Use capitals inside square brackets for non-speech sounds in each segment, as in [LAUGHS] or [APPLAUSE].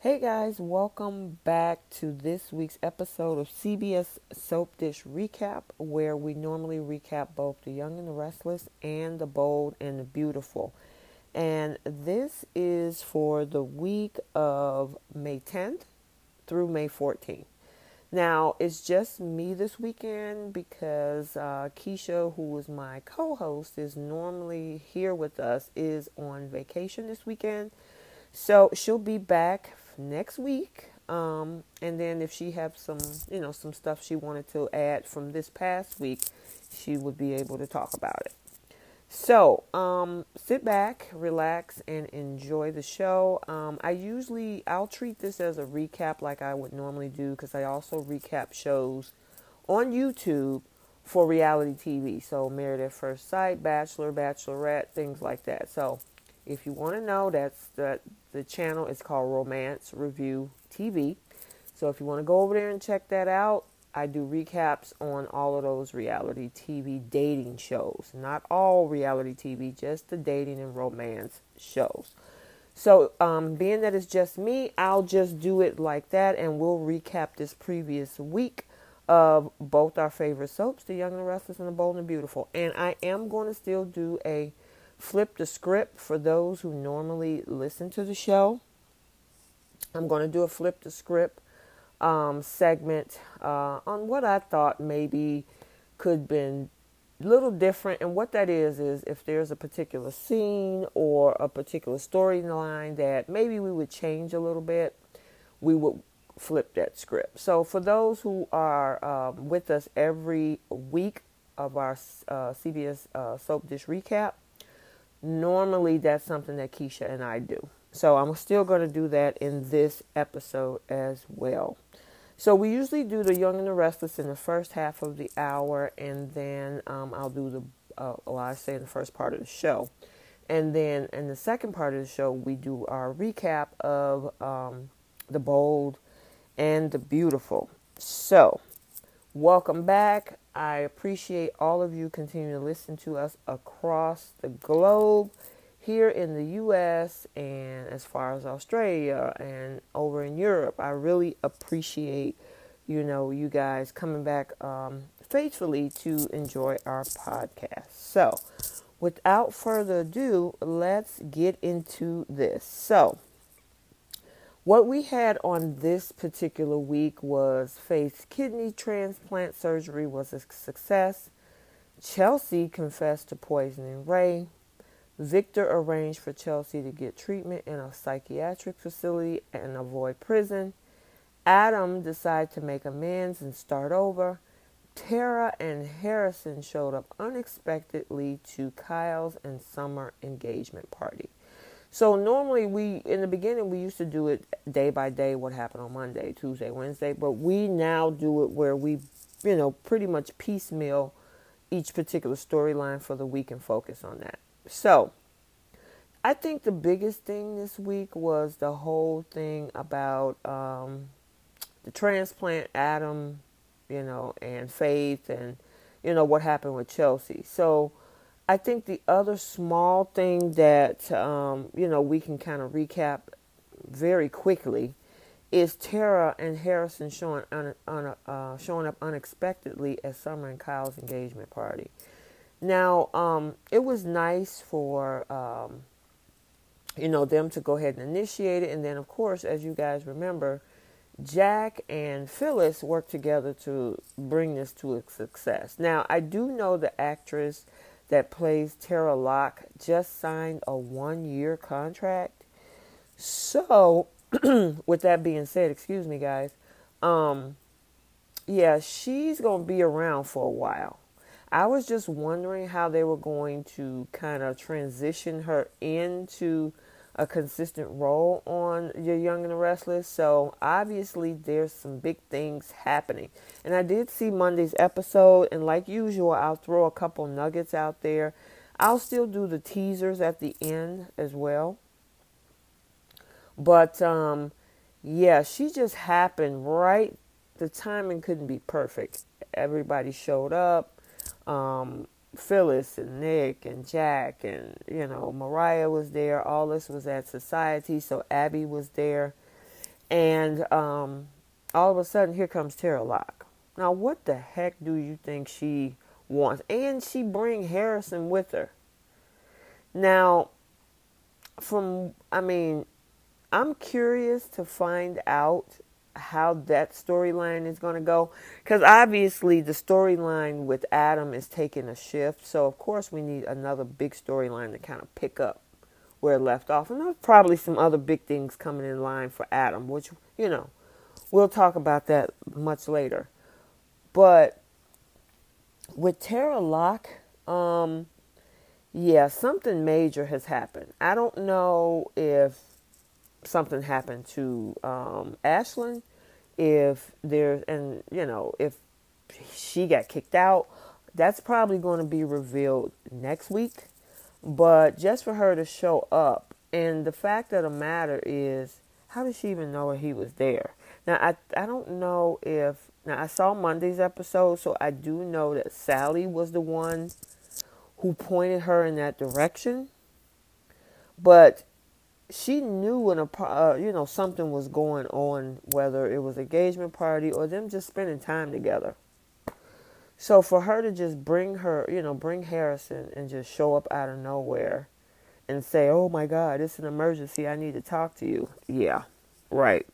Hey guys, welcome back to this week's episode of CBS Soap Dish Recap, where we normally recap both The Young and the Restless and The Bold and the Beautiful. And this is for the week of May 10th through May 14th. Now, it's just me this weekend because uh, Keisha, who is my co host, is normally here with us, is on vacation this weekend. So she'll be back next week. Um, and then if she have some, you know, some stuff she wanted to add from this past week, she would be able to talk about it. So, um, sit back, relax, and enjoy the show. Um, I usually I'll treat this as a recap, like I would normally do, because I also recap shows on YouTube for reality TV. So, Married at First Sight, Bachelor, Bachelorette, things like that. So, if you want to know, that's the the channel is called Romance Review TV. So if you want to go over there and check that out, I do recaps on all of those reality TV dating shows. Not all reality TV, just the dating and romance shows. So, um, being that it's just me, I'll just do it like that and we'll recap this previous week of both our favorite soaps, The Young and the Restless and The Bold and the Beautiful. And I am going to still do a flip the script for those who normally listen to the show. I'm going to do a flip the script um, segment uh, on what I thought maybe could been a little different. And what that is is if there's a particular scene or a particular storyline that maybe we would change a little bit, we would flip that script. So for those who are um, with us every week of our uh, CBS uh, Soap Dish Recap, normally that's something that Keisha and I do. So I'm still going to do that in this episode as well. So we usually do the Young and the Restless in the first half of the hour, and then um, I'll do the, uh, well, I say in the first part of the show. And then in the second part of the show, we do our recap of um, the bold and the beautiful. So, welcome back. I appreciate all of you continuing to listen to us across the globe, here in the U.S. and as far as Australia and over in Europe. I really appreciate, you know, you guys coming back um, faithfully to enjoy our podcast. So, without further ado, let's get into this. So, what we had on this particular week was Faith's kidney transplant surgery was a success. Chelsea confessed to poisoning Rey. Victor arranged for Chelsea to get treatment in a psychiatric facility and avoid prison. Adam decided to make amends and start over. Tara and Harrison showed up unexpectedly to Kyle's and Summer engagement party. So normally we in the beginning we used to do it day by day what happened on Monday, Tuesday, Wednesday, but we now do it where we you know pretty much piecemeal each particular storyline for the week and focus on that. So, I think the biggest thing this week was the whole thing about um, the transplant, Adam, you know, and Faith, and you know what happened with Chelsea. So, I think the other small thing that um, you know we can kind of recap very quickly is Tara and Harrison showing un, un, uh, showing up unexpectedly at Summer and Kyle's engagement party. Now, um, it was nice for um, you know them to go ahead and initiate it, and then of course, as you guys remember, Jack and Phyllis worked together to bring this to a success. Now, I do know the actress that plays Tara Locke just signed a one year contract. So, [CLEARS THROAT] with that being said, excuse me, guys, um, yeah, she's going to be around for a while. I was just wondering how they were going to kind of transition her into a consistent role on your Young and the Restless. So obviously there's some big things happening. And I did see Monday's episode, and like usual, I'll throw a couple nuggets out there. I'll still do the teasers at the end as well. But um, yeah, she just happened right. The timing couldn't be perfect. Everybody showed up. Um, Phyllis and Nick and Jack and you know Mariah was there. All this was at Society, so Abby was there, and um, all of a sudden here comes Tara Locke. Now, what the heck do you think she wants? And she bring Harrison with her. Now, from I mean, I'm curious to find out how that storyline is going to go because obviously the storyline with Adam is taking a shift. So of course we need another big storyline to kind of pick up where it left off, and there's probably some other big things coming in line for Adam, which you know we'll talk about that much later. But with Tara Locke, um, yeah, something major has happened. I don't know if something happened to um, Ashland, if there's, and you know, if she got kicked out, that's probably going to be revealed next week. But just for her to show up, and the fact of the matter is, how did she even know he was there? Now, I I don't know if now I saw Monday's episode, so I do know that Sally was the one who pointed her in that direction. But she knew when a uh, you know something was going on, whether it was engagement party or them just spending time together. So for her to just bring her, you know, bring Harrison and just show up out of nowhere and say, "Oh my God, it's an emergency. I need to talk to you." Yeah, right.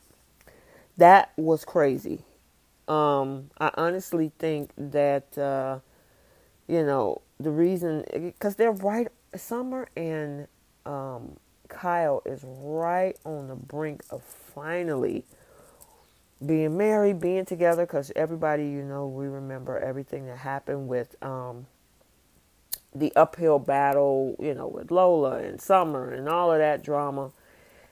That was crazy. Um, I honestly think that uh, you know the reason because they're right. Summer and um, Kyle is right on the brink of finally being married, being together, because everybody, you know, we remember everything that happened with um, the uphill battle, you know, with Lola and Summer and all of that drama.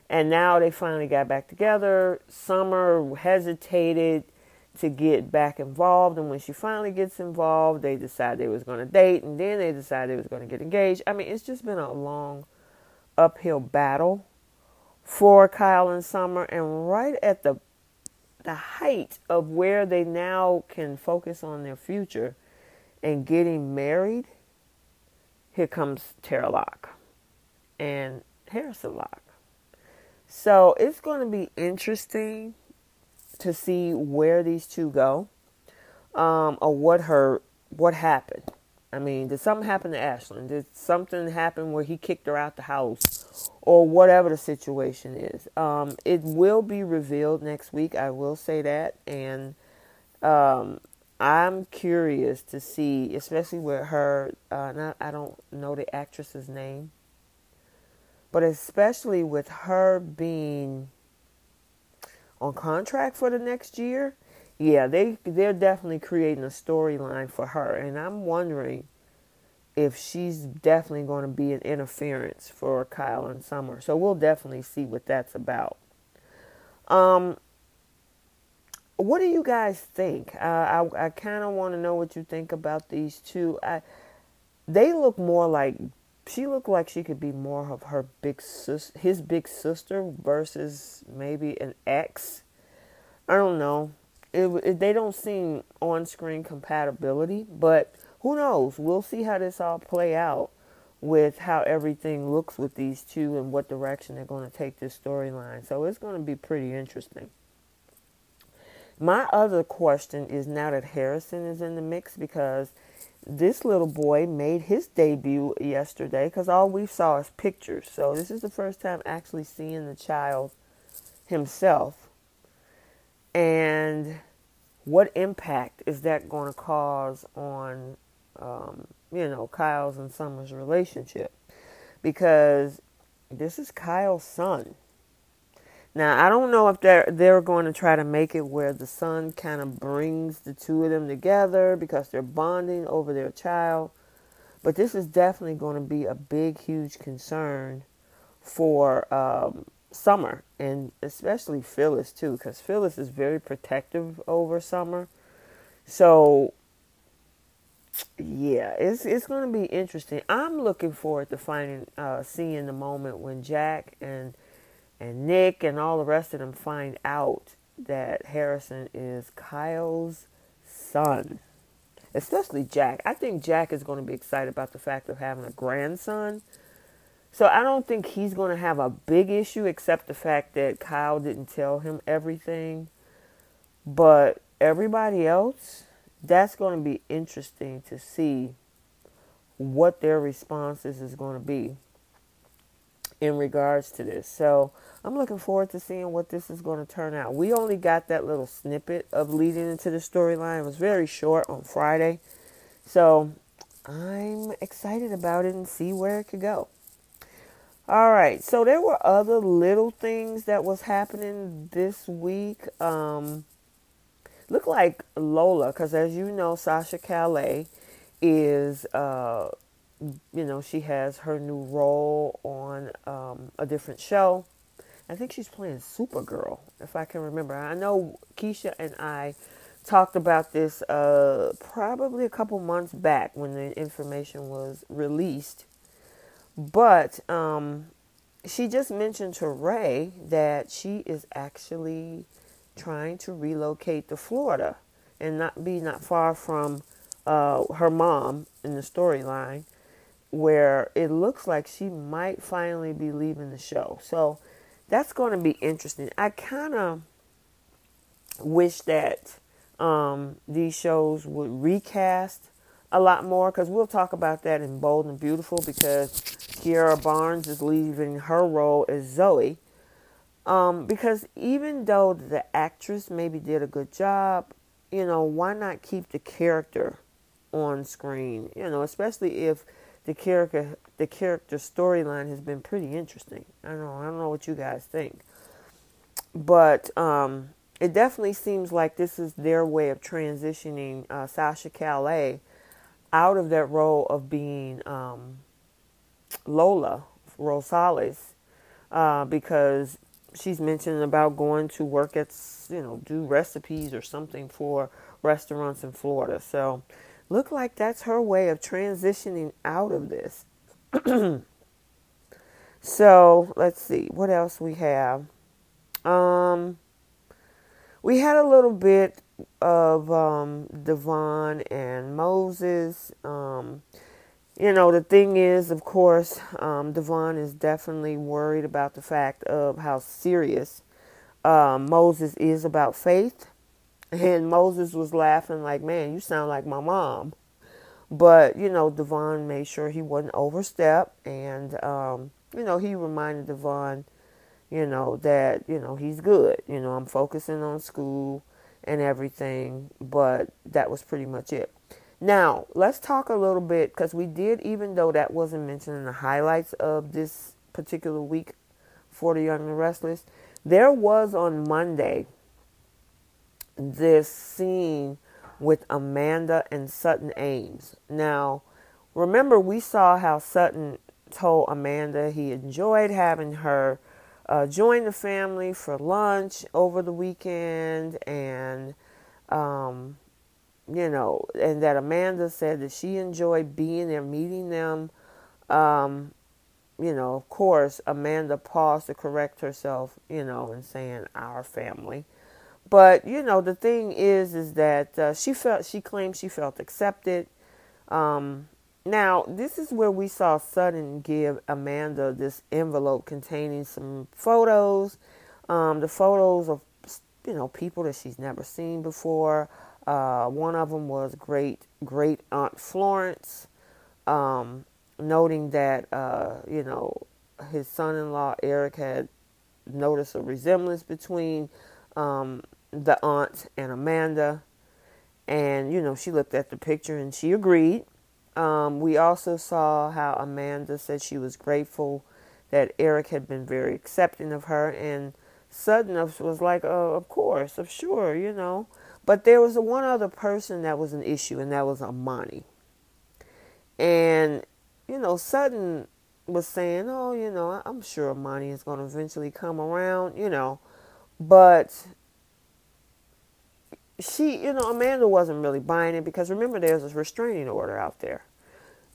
And now they finally got back together. Summer hesitated to get back involved, and when she finally gets involved, they decide they was going to date, and then they decided they was going to get engaged. I mean, it's just been a long uphill battle for Kyle and Summer, and right at the the height of where they now can focus on their future and getting married, here comes Tara Locke and Harrison Locke. So it's going to be interesting to see where these two go, um, or what her what happened. I mean, did something happen to Ashland? Did something happen where he kicked her out the house or whatever the situation is? Um, it will be revealed next week. I will say that. And um, I'm curious to see, especially with her, uh, not, I don't know the actress's name, but especially with her being on contract for the next year yeah, they they're definitely creating a storyline for her, and I'm wondering if she's definitely going to be an interference for Kyle and Summer. So we'll definitely see what that's about. Um, what do you guys think? Uh, I I kind of want to know what you think about these two. I they look more like she looked like she could be more of her big sis, his big sister versus maybe an ex. I don't know it, it, they don't seem on screen compatibility, but who knows? We'll see how this all play out with how everything looks with these two and what direction they're going to take this storyline. So it's going to be pretty interesting. My other question is now that Harrison is in the mix because this little boy made his debut yesterday because all we saw is pictures. So this is the first time actually seeing the child himself. And what impact is that going to cause on, um, you know, Kyle's and Summer's relationship? Because this is Kyle's son. Now I don't know if they're they're going to try to make it where the son kind of brings the two of them together because they're bonding over their child, but this is definitely going to be a big, huge concern for um, Summer and especially Phyllis too, because Phyllis is very protective over Summer. So yeah, it's it's going to be interesting. I'm looking forward to finding uh, seeing the moment when Jack and and Nick and all the rest of them find out that Harrison is Kyle's son. Especially Jack. I think Jack is going to be excited about the fact of having a grandson. So I don't think he's going to have a big issue except the fact that Kyle didn't tell him everything. But everybody else, that's going to be interesting to see what their responses is going to be in regards to this. So I'm looking forward to seeing what this is going to turn out. We only got that little snippet of leading into the storyline. It was very short on Friday. So I'm excited about it and see where it could go. All right, so there were other little things that was happening this week. Um, look like Lola, because as you know, Sasha Calle is, uh, you know, she has her new role on um, a different show. I think she's playing Supergirl, if I can remember. I know Keisha and I talked about this uh, probably a couple months back when the information was released. But um, she just mentioned to Rey that she is actually trying to relocate to Florida and not be not far from uh, her mom in the storyline, where it looks like she might finally be leaving the show. So that's going to be interesting. I kind of wish that um, these shows would recast a lot more because we'll talk about that in Bold and Beautiful because Kiara Barnes is leaving her role as Zoe. Um, because even though the actress maybe did a good job, you know, why not keep the character on screen? You know, especially if the character the character storyline has been pretty interesting. I don't know, I don't know what you guys think. But um, it definitely seems like this is their way of transitioning uh, Sasha Calle out of that role of being um, Lola Rosales uh, because she's mentioning about going to work at, you know, do recipes or something for restaurants in Florida. So, look like that's her way of transitioning out of this. [CLEARS THROAT] so, let's see what else we have. Um, we had a little bit of um, Devon and Moses. Um, you know, the thing is, of course, um, Devon is definitely worried about the fact of how serious um, Moses is about faith. And Moses was laughing like, man, you sound like my mom. But, you know, Devon made sure he wouldn't overstep. And, um, you know, he reminded Devon, you know, that, you know, he's good. You know, I'm focusing on school and everything. But that was pretty much it. Now, let's talk a little bit because we did, even though that wasn't mentioned in the highlights of this particular week for the Young and Restless, there was on Monday this scene with Amanda and Sutton Ames. Now, remember, we saw how Sutton told Amanda he enjoyed having her uh, join the family for lunch over the weekend and. Um, you know, and that Amanda said that she enjoyed being there, meeting them. Um, you know, of course, Amanda paused to correct herself, you know, and saying our family. But you know, the thing is, is that uh, she felt she claimed she felt accepted. Um, now, this is where we saw Sutton give Amanda this envelope containing some photos, um, the photos of you know people that she's never seen before. Uh, one of them was great great Aunt Florence, um, noting that uh, you know his son-in-law Eric had noticed a resemblance between um, the aunt and Amanda, and you know she looked at the picture and she agreed. Um, we also saw how Amanda said she was grateful that Eric had been very accepting of her, and Sutton was like, oh, "Of course, of sure, you know." But there was one other person that was an issue, and that was Imani. And, you know, Sutton was saying, "Oh, you know, I'm sure Imani is going to eventually come around," you know, but she, you know, Amanda wasn't really buying it because remember, there's a restraining order out there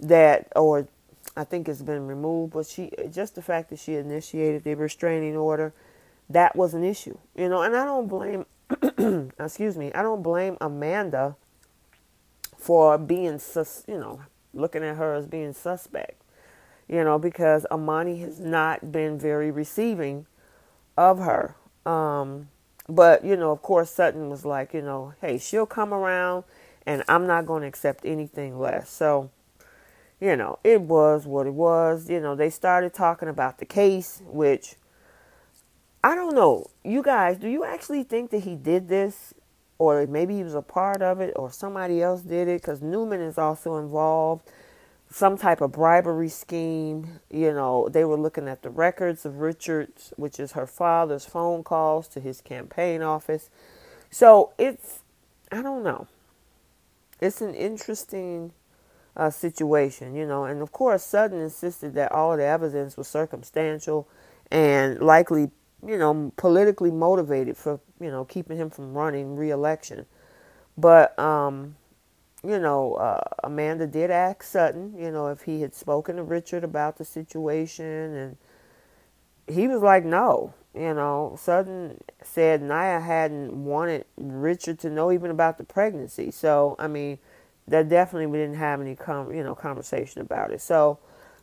that, or I think it's been removed, but she just the fact that she initiated the restraining order, that was an issue, you know, and I don't blame, [CLEARS THROAT] excuse me, I don't blame Amanda for being, sus, you know, looking at her as being suspect, you know, because Imani has not been very receiving of her. Um, but, you know, of course, Sutton was like, you know, hey, she'll come around and I'm not going to accept anything less. So, you know, it was what it was. You know, they started talking about the case, which I don't know. You guys, do you actually think that he did this? Or maybe he was a part of it, or somebody else did it? Because Newman is also involved. Some type of bribery scheme. You know, they were looking at the records of Richard's, which is her father's phone calls to his campaign office. So it's, I don't know. It's an interesting uh, situation, you know. And of course, Sutton insisted that all the evidence was circumstantial and likely, you know, politically motivated for, you know, keeping him from running re-election. But, um, you know, uh, Amanda did ask Sutton, you know, if he had spoken to Richard about the situation, and he was like, no. You know, Sutton said Nia hadn't wanted Richard to know even about the pregnancy. So, I mean, that definitely we didn't have any com- you know conversation about it. So,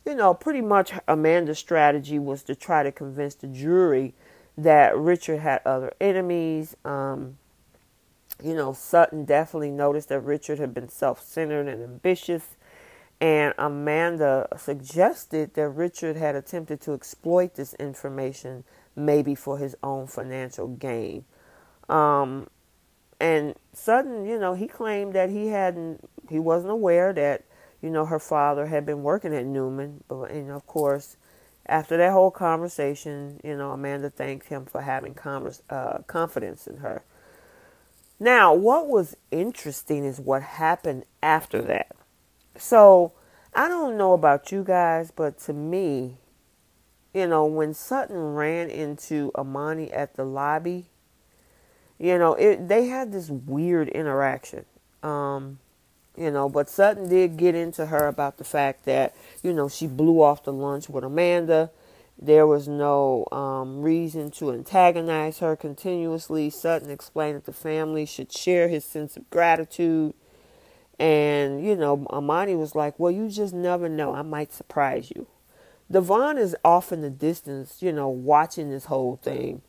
you know, pretty much Amanda's strategy was to try to convince the jury that Richard had other enemies. Um, you know, Sutton definitely noticed that Richard had been self-centered and ambitious, and Amanda suggested that Richard had attempted to exploit this information maybe for his own financial gain. Um, and Sutton, you know, he claimed that he hadn't, he wasn't aware that, you know, her father had been working at Newman. But, and of course, after that whole conversation, you know, Amanda thanked him for having converse, uh, confidence in her. Now, what was interesting is what happened after that. So, I don't know about you guys, but to me, you know, when Sutton ran into Imani at the lobby, you know, it, they had this weird interaction. Um, you know, but Sutton did get into her about the fact that, you know, she blew off the lunch with Amanda. There was no um, reason to antagonize her continuously. Sutton explained that the family should share his sense of gratitude. And, you know, Imani was like, well, you just never know. I might surprise you. Devon is off in the distance, you know, watching this whole thing.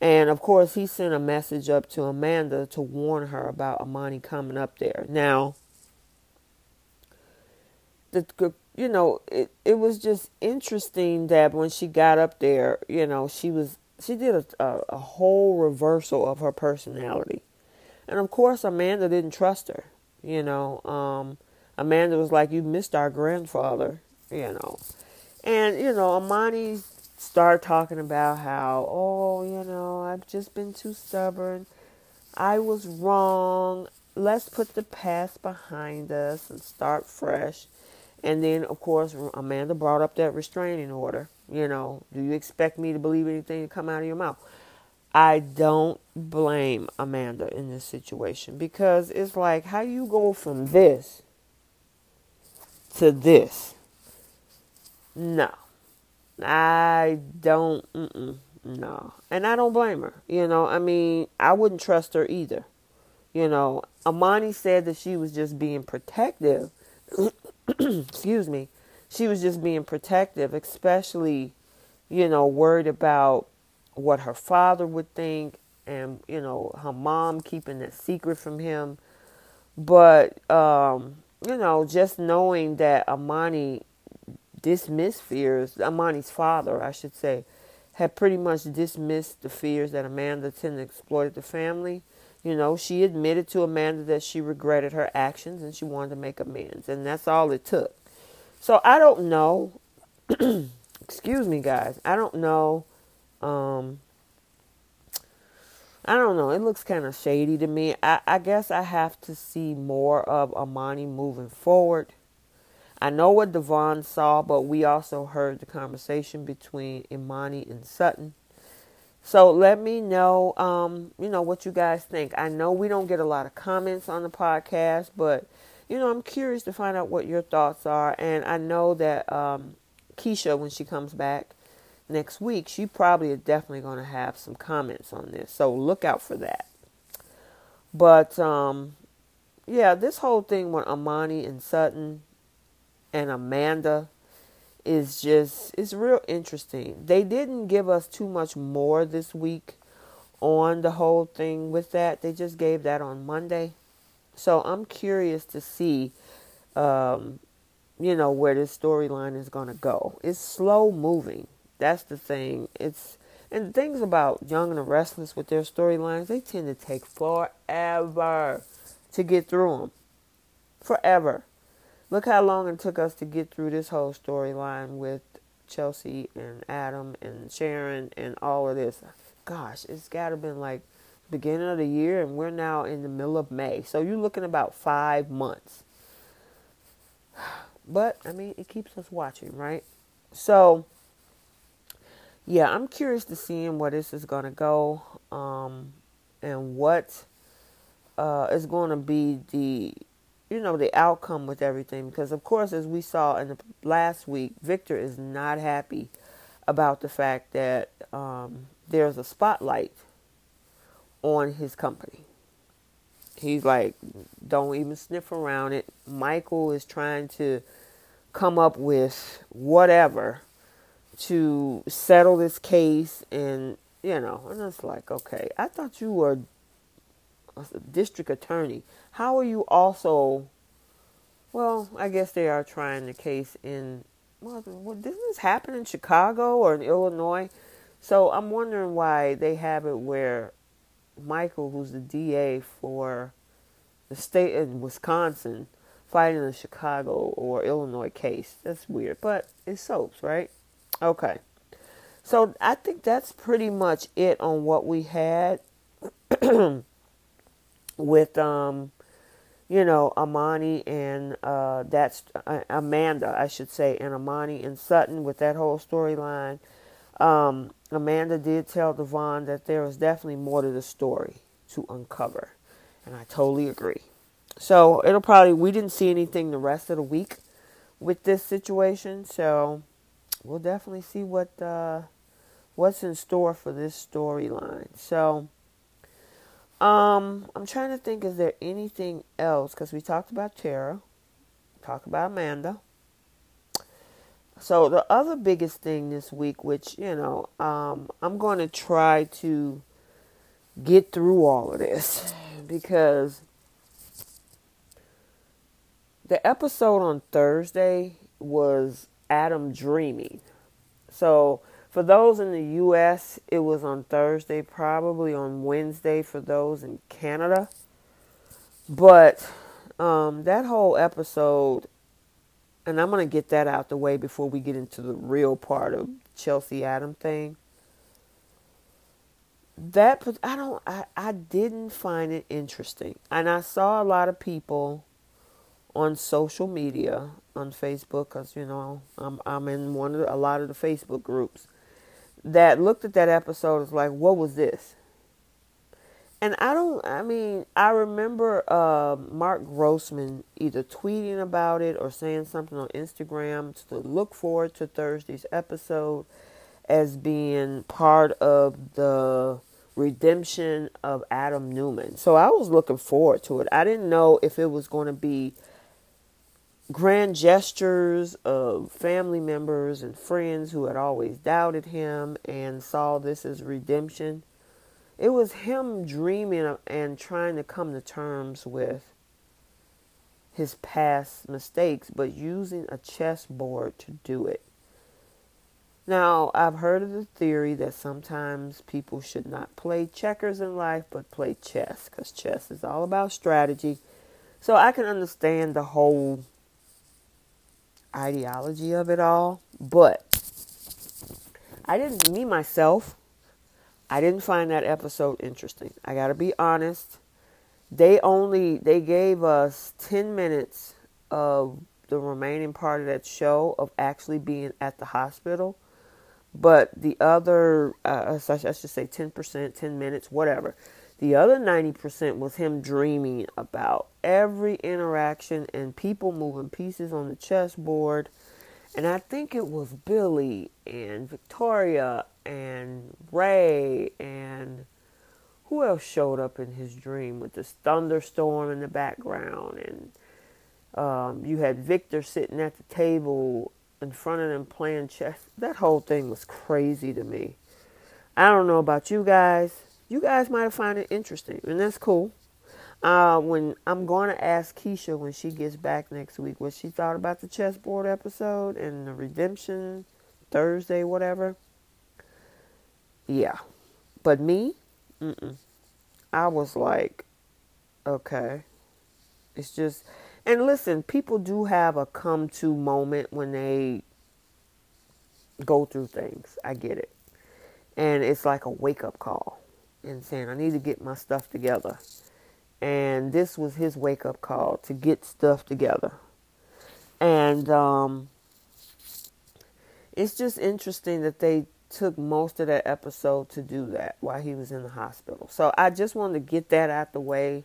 And of course, he sent a message up to Amanda to warn her about Imani coming up there. Now, the you know, it it was just interesting that when she got up there, you know, she was she did a, a, a whole reversal of her personality, and of course, Amanda didn't trust her. You know, um, Amanda was like, "You missed our grandfather," you know, and you know, Imani's start talking about how, oh, you know, I've just been too stubborn. I was wrong. Let's put the past behind us and start fresh. And then, of course, Amanda brought up that restraining order. You know, do you expect me to believe anything to come out of your mouth? I don't blame Amanda in this situation because it's like, how you go from this to this? No. I don't, no. And I don't blame her. You know, I mean, I wouldn't trust her either. You know, Imani said that she was just being protective. [CLEARS THROAT] Excuse me. She was just being protective, especially, you know, worried about what her father would think and, you know, her mom keeping that secret from him. But, um, you know, just knowing that Imani dismissed fears, Imani's father, I should say, had pretty much dismissed the fears that Amanda tended to exploit the family. You know, she admitted to Amanda that she regretted her actions and she wanted to make amends, and that's all it took. So I don't know. [CLEARS THROAT] excuse me, guys. I don't know. Um, I don't know. It looks kind of shady to me. I, I guess I have to see more of Imani moving forward. I know what Devon saw, but we also heard the conversation between Imani and Sutton. So let me know, um, you know, what you guys think. I know we don't get a lot of comments on the podcast, but you know, I'm curious to find out what your thoughts are. And I know that um, Keisha, when she comes back next week, she probably is definitely going to have some comments on this. So look out for that. But um, yeah, this whole thing with Imani and Sutton and Amanda is just it's real interesting. They didn't give us too much more this week on the whole thing with that. They just gave that on Monday. So I'm curious to see um, you know, where this storyline is going to go. It's slow moving. That's the thing. It's and the things about Young and the Restless with their storylines, they tend to take forever to get through them. Forever. Look how long it took us to get through this whole storyline with Chelsea and Adam and Sharon and all of this. Gosh, it's got to been like beginning of the year and we're now in the middle of May. So you're looking about 5 months. [SIGHS] But I mean, it keeps us watching, right? So yeah, I'm curious to seeing where this is going to go um, and what uh, is going to be the you know the outcome with everything because of course as we saw in the last week victor is not happy about the fact that um, there's a spotlight on his company. He's like don't even sniff around it. Michael is trying to come up with whatever to settle this case and you know and it's like okay i thought you were district attorney. How are you also well i guess they are trying the case in well didn't this happen in chicago or in illinois? So i'm wondering why they have it where michael who's the da for the state in wisconsin fighting a chicago or illinois case. That's weird but it's soaps right? Okay. So I think that's pretty much it on what we had [CLEARS THROAT] with um you know Imani and uh that's uh, Amanda I should say and Imani and Sutton with that whole storyline. Um Amanda did tell Devon that there is definitely more to the story to uncover and I totally agree. So it'll probably we didn't see anything the rest of the week with this situation so we'll definitely see what uh, what's in store for this storyline. So, um, I'm trying to think. Is there anything else? Because we talked about Tara, talked about Amanda. So the other biggest thing this week, which you know, um, I'm going to try to get through all of this [LAUGHS] because the episode on Thursday was Adam Dreaming. So for those in the US, it was on Thursday, probably on Wednesday for those in Canada. But um, that whole episode, and I'm going to get that out the way before we get into the real part of Chelsea Adam thing. That I don't I, I didn't find it interesting. And I saw a lot of people on social media on Facebook because you know I'm I'm in one of the, a lot of the Facebook groups that looked at that episode is like, what was this? And I don't. I mean, I remember uh, Mark Grossman either tweeting about it or saying something on Instagram to look forward to Thursday's episode as being part of the redemption of Adam Newman. So I was looking forward to it. I didn't know if it was going to be grand gestures of family members and friends who had always doubted him and saw this as redemption. It was him dreaming and trying to come to terms with his past mistakes, but using a chessboard to do it. Now, I've heard of the theory that sometimes people should not play checkers in life, but play chess, because chess is all about strategy. So I can understand the whole ideology of it all, but I didn't, me myself, I didn't find that episode interesting. I got to be honest. They only, they gave us 10 minutes of the remaining part of that show of actually being at the hospital. But the other, uh, I should say 10%, 10 minutes, whatever. The other 90% was him dreaming about every interaction and people moving pieces on the chessboard. And I think it was Billy and Victoria and Rey and who else showed up in his dream with this thunderstorm in the background and um, you had Victor sitting at the table in front of them playing chess. That whole thing was crazy to me. I don't know about you guys. You guys might have found it interesting, and that's cool. Uh, when I'm going to ask Keisha when she gets back next week what she thought about the chessboard episode and the redemption Thursday, whatever. Yeah, but me, mm-mm. I was like, okay, it's just and listen, people do have a come to moment when they go through things. I get it. And it's like a wake up call and saying, I need to get my stuff together. And this was his wake up call to get stuff together. And um, it's just interesting that they took most of that episode to do that while he was in the hospital. So I just wanted to get that out the way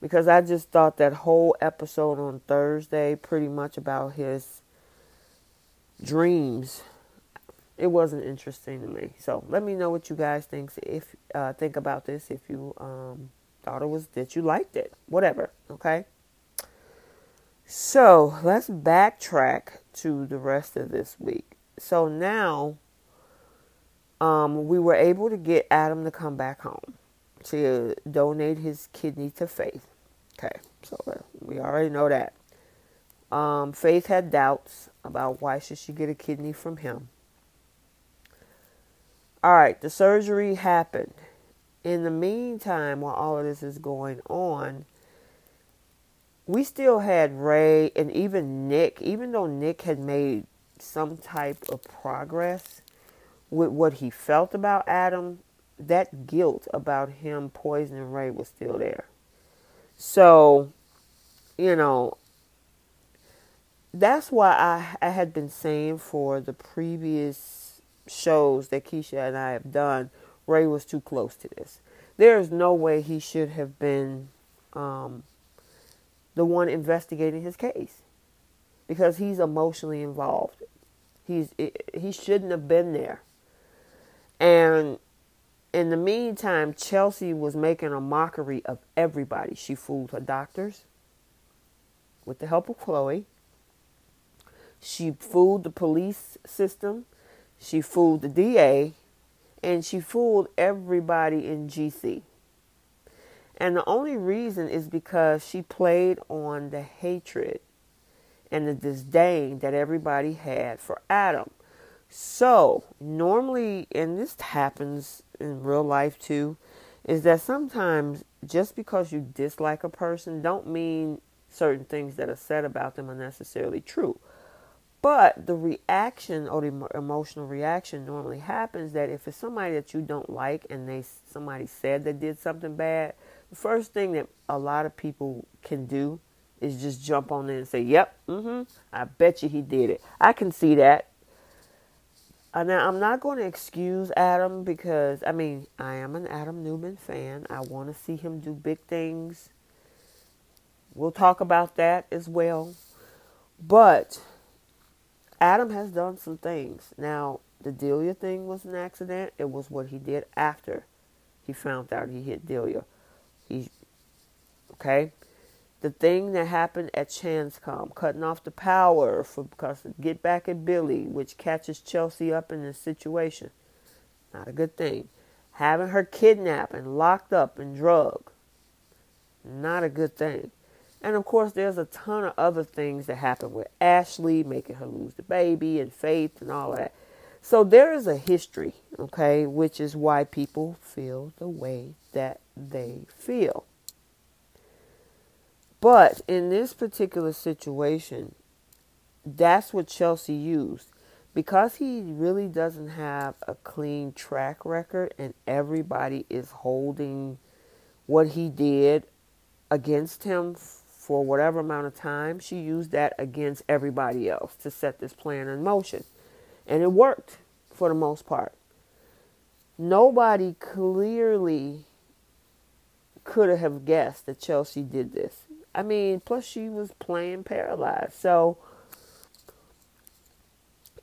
because I just thought that whole episode on Thursday, pretty much about his dreams, it wasn't interesting to me. So let me know what you guys think if uh, think about this. If you um, thought it was that you liked it, whatever. Okay. So let's backtrack to the rest of this week. So now, um, we were able to get Adam to come back home to donate his kidney to Faith. Okay, so uh, we already know that. Um, Faith had doubts about why should she get a kidney from him. All right, the surgery happened. In the meantime, while all of this is going on, we still had Rey and even Nick, even though Nick had made some type of progress with what he felt about Adam, that guilt about him poisoning Rey was still there. So, you know, that's why I, I had been saying for the previous shows that Keisha and I have done, Rey was too close to this. There is no way he should have been um, the one investigating his case because he's emotionally involved. He's he shouldn't have been there. And in the meantime, Chelsea was making a mockery of everybody. She fooled her doctors with the help of Chloe. She fooled the police system. She fooled the DA. And she fooled everybody in GC. And the only reason is because she played on the hatred and the disdain that everybody had for Adam. So, normally, and this happens in real life too, is that sometimes just because you dislike a person don't mean certain things that are said about them are necessarily true. But the reaction or the emotional reaction normally happens that if it's somebody that you don't like and they somebody said they did something bad, the first thing that a lot of people can do is just jump on there and say, "Yep, mm-hmm, I bet you he did it. I can see that. Uh, now, I'm not going to excuse Adam because, I mean, I am an Adam Newman fan. I want to see him do big things. We'll talk about that as well. But Adam has done some things. Now, the Delia thing was an accident. It was what he did after he found out he hit Delia. He, okay? the thing that happened at ChanceComm, cutting off the power for because get back at Billy, which catches Chelsea up in this situation. Not a good thing. Having her kidnapped and locked up and drugged. Not a good thing. And of course, there's a ton of other things that happen with Ashley, making her lose the baby and Faith and all that. So there is a history, okay, which is why people feel the way that they feel. But in this particular situation, that's what Chelsea used. Because he really doesn't have a clean track record and everybody is holding what he did against him for whatever amount of time, she used that against everybody else to set this plan in motion. And it worked for the most part. Nobody clearly could have guessed that Chelsea did this. I mean, plus she was playing paralyzed. So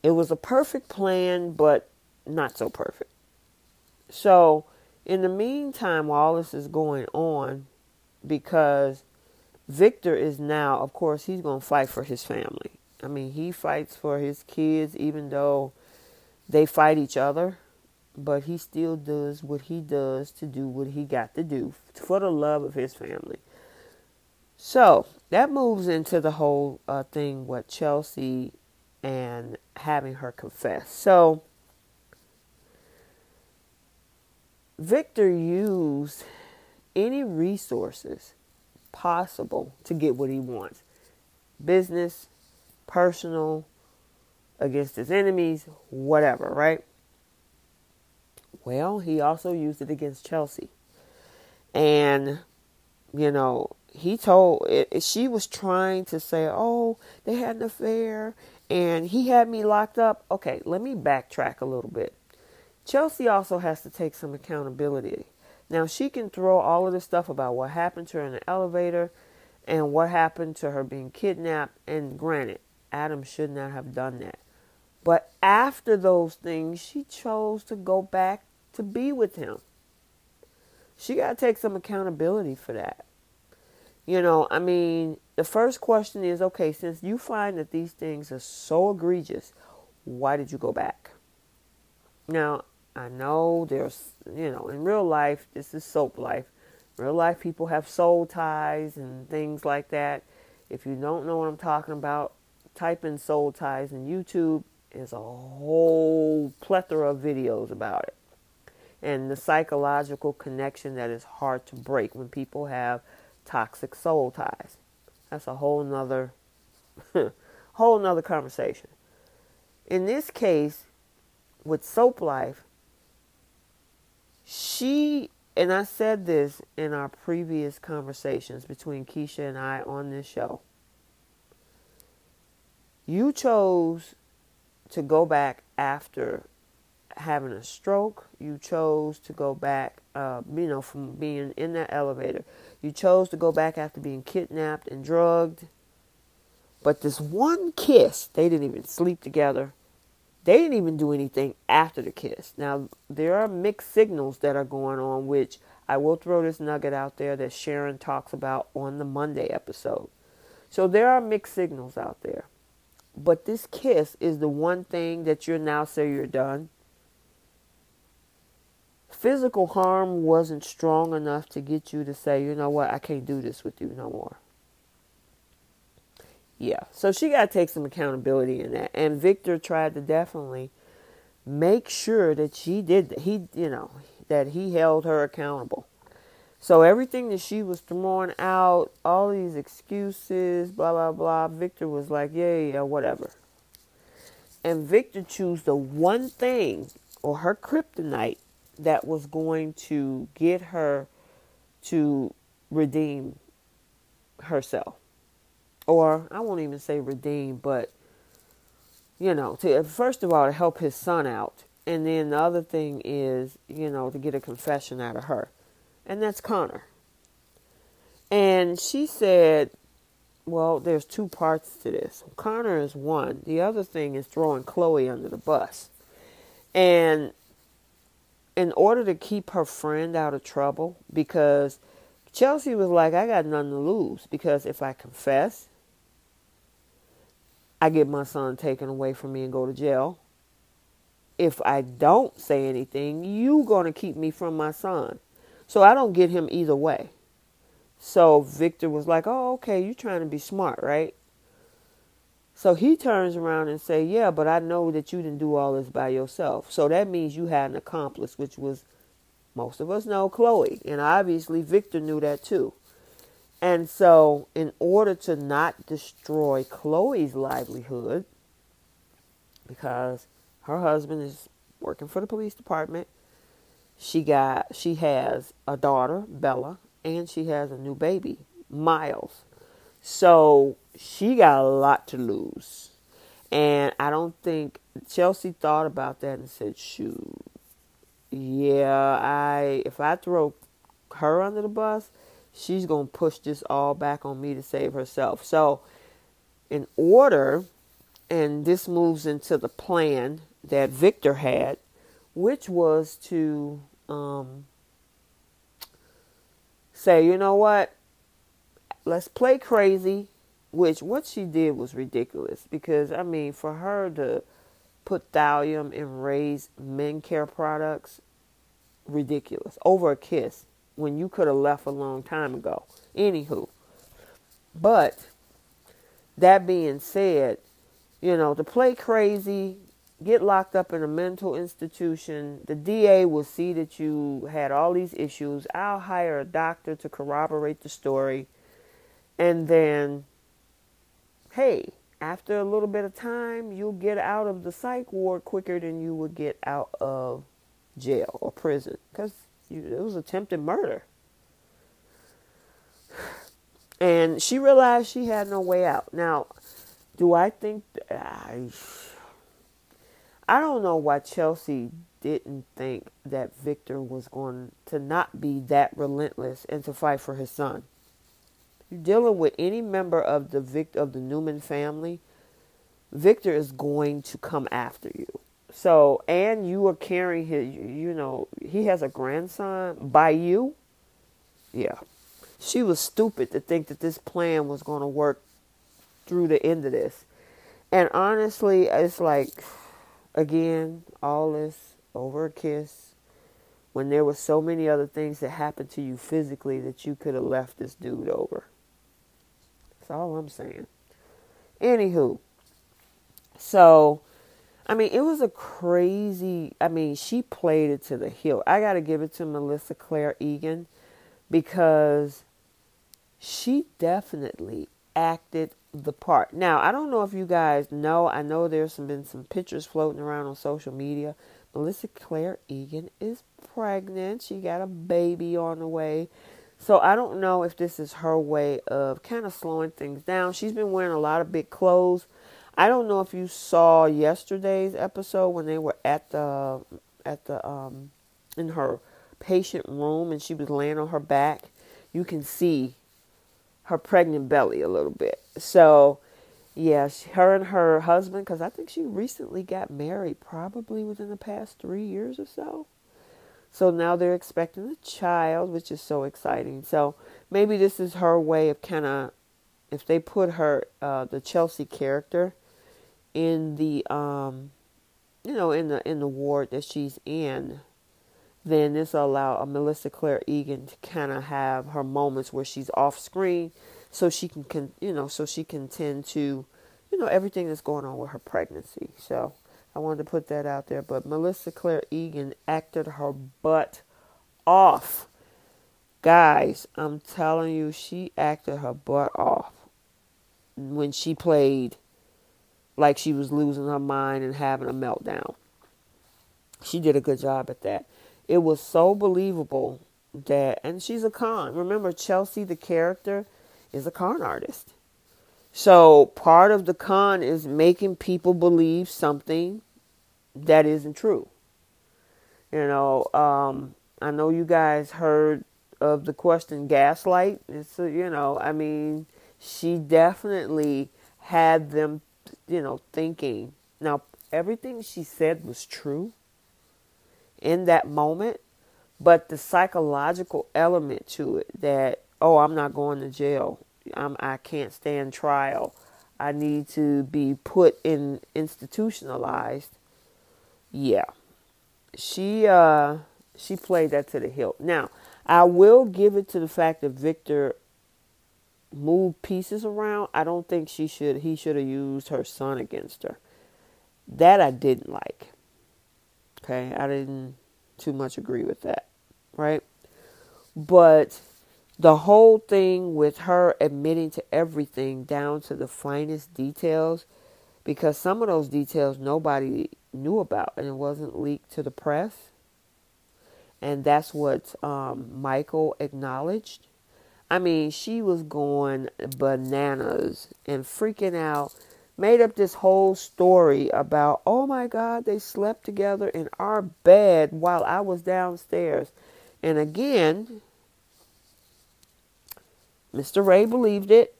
it was a perfect plan, but not so perfect. So, in the meantime, while this is going on, because Victor is now, of course, he's going to fight for his family. I mean, he fights for his kids, even though they fight each other, but he still does what he does to do what he got to do for the love of his family. So that moves into the whole uh, thing with Chelsea and having her confess. So Victor used any resources possible to get what he wants business, personal, against his enemies, whatever, right? Well, he also used it against Chelsea. And, you know, he told, it, she was trying to say, oh, they had an affair and he had me locked up. Okay, let me backtrack a little bit. Chelsea also has to take some accountability. Now, she can throw all of this stuff about what happened to her in the elevator and what happened to her being kidnapped. And granted, Adam should not have done that. But after those things, she chose to go back to be with him. She got to take some accountability for that. You know, I mean, the first question is okay, since you find that these things are so egregious, why did you go back? Now, I know there's, you know, in real life, this is soap life. Real life people have soul ties and things like that. If you don't know what I'm talking about, type in soul ties in YouTube. There's a whole plethora of videos about it. And the psychological connection that is hard to break when people have toxic soul ties. That's a whole nother [LAUGHS] whole nother conversation. In this case, with Soap Life, she, and I said this in our previous conversations between Keisha and I on this show. You chose to go back after having a stroke. You chose to go back, uh, you know, from being in that elevator. You chose to go back after being kidnapped and drugged. But this one kiss, they didn't even sleep together. They didn't even do anything after the kiss. Now, there are mixed signals that are going on, which I will throw this nugget out there that Sharon talks about on the Monday episode. So there are mixed signals out there. But this kiss is the one thing that you're now say you're done. Physical harm wasn't strong enough to get you to say, you know what, I can't do this with you no more. Yeah. So she got to take some accountability in that. And Victor tried to definitely make sure that she did he you know that he held her accountable. So everything that she was throwing out, all these excuses, blah blah blah, Victor was like, yeah, yeah, whatever. And Victor chose the one thing or her kryptonite that was going to get her to redeem herself or I won't even say redeem, but you know, to uh, first of all to help his son out, and then the other thing is, you know, to get a confession out of her, and that's Connor. And she said, well, there's two parts to this. Connor is one. The other thing is throwing Chloe under the bus. And in order to keep her friend out of trouble, because Chelsea was like, I got nothing to lose because if I confess, I get my son taken away from me and go to jail. If I don't say anything, you going to keep me from my son. So I don't get him either way. So Victor was like, "Oh, okay, you're trying to be smart, right?" So he turns around and say, "Yeah, but I know that you didn't do all this by yourself. So that means you had an accomplice, which was most of us know Chloe, and obviously Victor knew that too. And so, in order to not destroy Chloe's livelihood, because her husband is working for the police department, she got she has a daughter, Bella, and she has a new baby, Miles. So she got a lot to lose. And I don't think Chelsea thought about that and said, shoot, yeah, I if I throw her under the bus, she's going to push this all back on me to save herself. So, in order, and this moves into the plan that Victor had, which was to um, say, you know what, let's play crazy. Which what she did was ridiculous because I mean, for her to put thallium in Rey's men care products, ridiculous over a kiss when you could have left a long time ago. Anywho, but that being said, you know, to play crazy, get locked up in a mental institution, the DA will see that you had all these issues. I'll hire a doctor to corroborate the story. And then, hey, after a little bit of time, you'll get out of the psych ward quicker than you would get out of jail or prison because it was attempted murder. And she realized she had no way out. Now, do I think I I don't know why Chelsea didn't think that Victor was going to not be that relentless and to fight for his son. You're dealing with any member of the Vic of the Newman family, Victor is going to come after you. So, and you are carrying his, you know, he has a grandson by you. Yeah. She was stupid to think that this plan was going to work through the end of this. And honestly, it's like, again, all this over a kiss when there were so many other things that happened to you physically that you could have left this dude over. That's all I'm saying. Anywho, so, I mean, it was a crazy, I mean, she played it to the hill. I got to give it to Melissa Claire Egan because she definitely acted the part. Now, I don't know if you guys know, I know there's some, been some pictures floating around on social media. Melissa Claire Egan is pregnant. She got a baby on the way. So I don't know if this is her way of kind of slowing things down. She's been wearing a lot of big clothes. I don't know if you saw yesterday's episode when they were at the at the um in her patient room and she was laying on her back. You can see her pregnant belly a little bit. So, yeah, she, her and her husband, because I think she recently got married, probably within the past three years or so. So now they're expecting a child, which is so exciting. So maybe this is her way of kind of, if they put her, uh, the Chelsea character, in the, um, you know, in the in the ward that she's in, then this will allow a Melissa Claire Egan to kind of have her moments where she's off screen, so she can, can, you know, so she can tend to, you know, everything that's going on with her pregnancy. So I wanted to put that out there. But Melissa Claire Egan acted her butt off, guys. I'm telling you, she acted her butt off when she played like she was losing her mind and having a meltdown. She did a good job at that it was so believable that, and she's a con. Remember, Chelsea, the character, is a con artist. So part of the con is making people believe something that isn't true. You know, um, I know you guys heard of the question gaslight. It's you know, I mean, she definitely had them, you know, thinking. Now, everything she said was true, in that moment, but the psychological element to it that oh, I'm not going to jail. I'm I can't stand trial. I need to be put in institutionalized. Yeah. She uh she played that to the hilt. Now, I will give it to the fact that Victor moved pieces around. I don't think she should he should have used her son against her. That I didn't like. Okay, I didn't too much agree with that, right? But the whole thing with her admitting to everything down to the finest details, because some of those details nobody knew about and it wasn't leaked to the press. And that's what um, Michael acknowledged. I mean, she was going bananas and freaking out. Made up this whole story about, oh my God, they slept together in our bed while I was downstairs. And again, Mr. Rey believed it.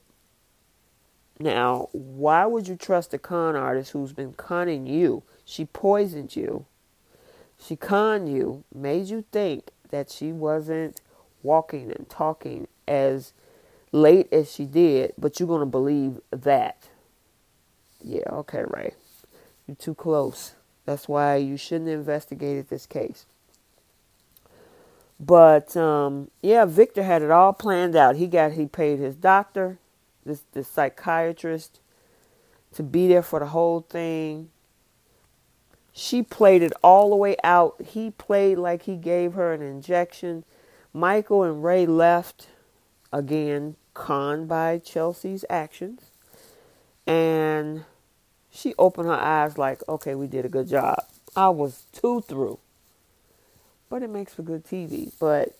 Now, why would you trust a con artist who's been conning you? She poisoned you. She conned you, made you think that she wasn't walking and talking as late as she did, but you're going to believe that. Yeah, okay, Rey. You're too close. That's why you shouldn't have investigated this case. But um, yeah, Victor had it all planned out. He got he paid his doctor, this this psychiatrist, to be there for the whole thing. She played it all the way out. He played like he gave her an injection. Michael and Rey left again, conned by Chelsea's actions. And she opened her eyes like, okay, we did a good job. I was too through. But it makes for good TV. But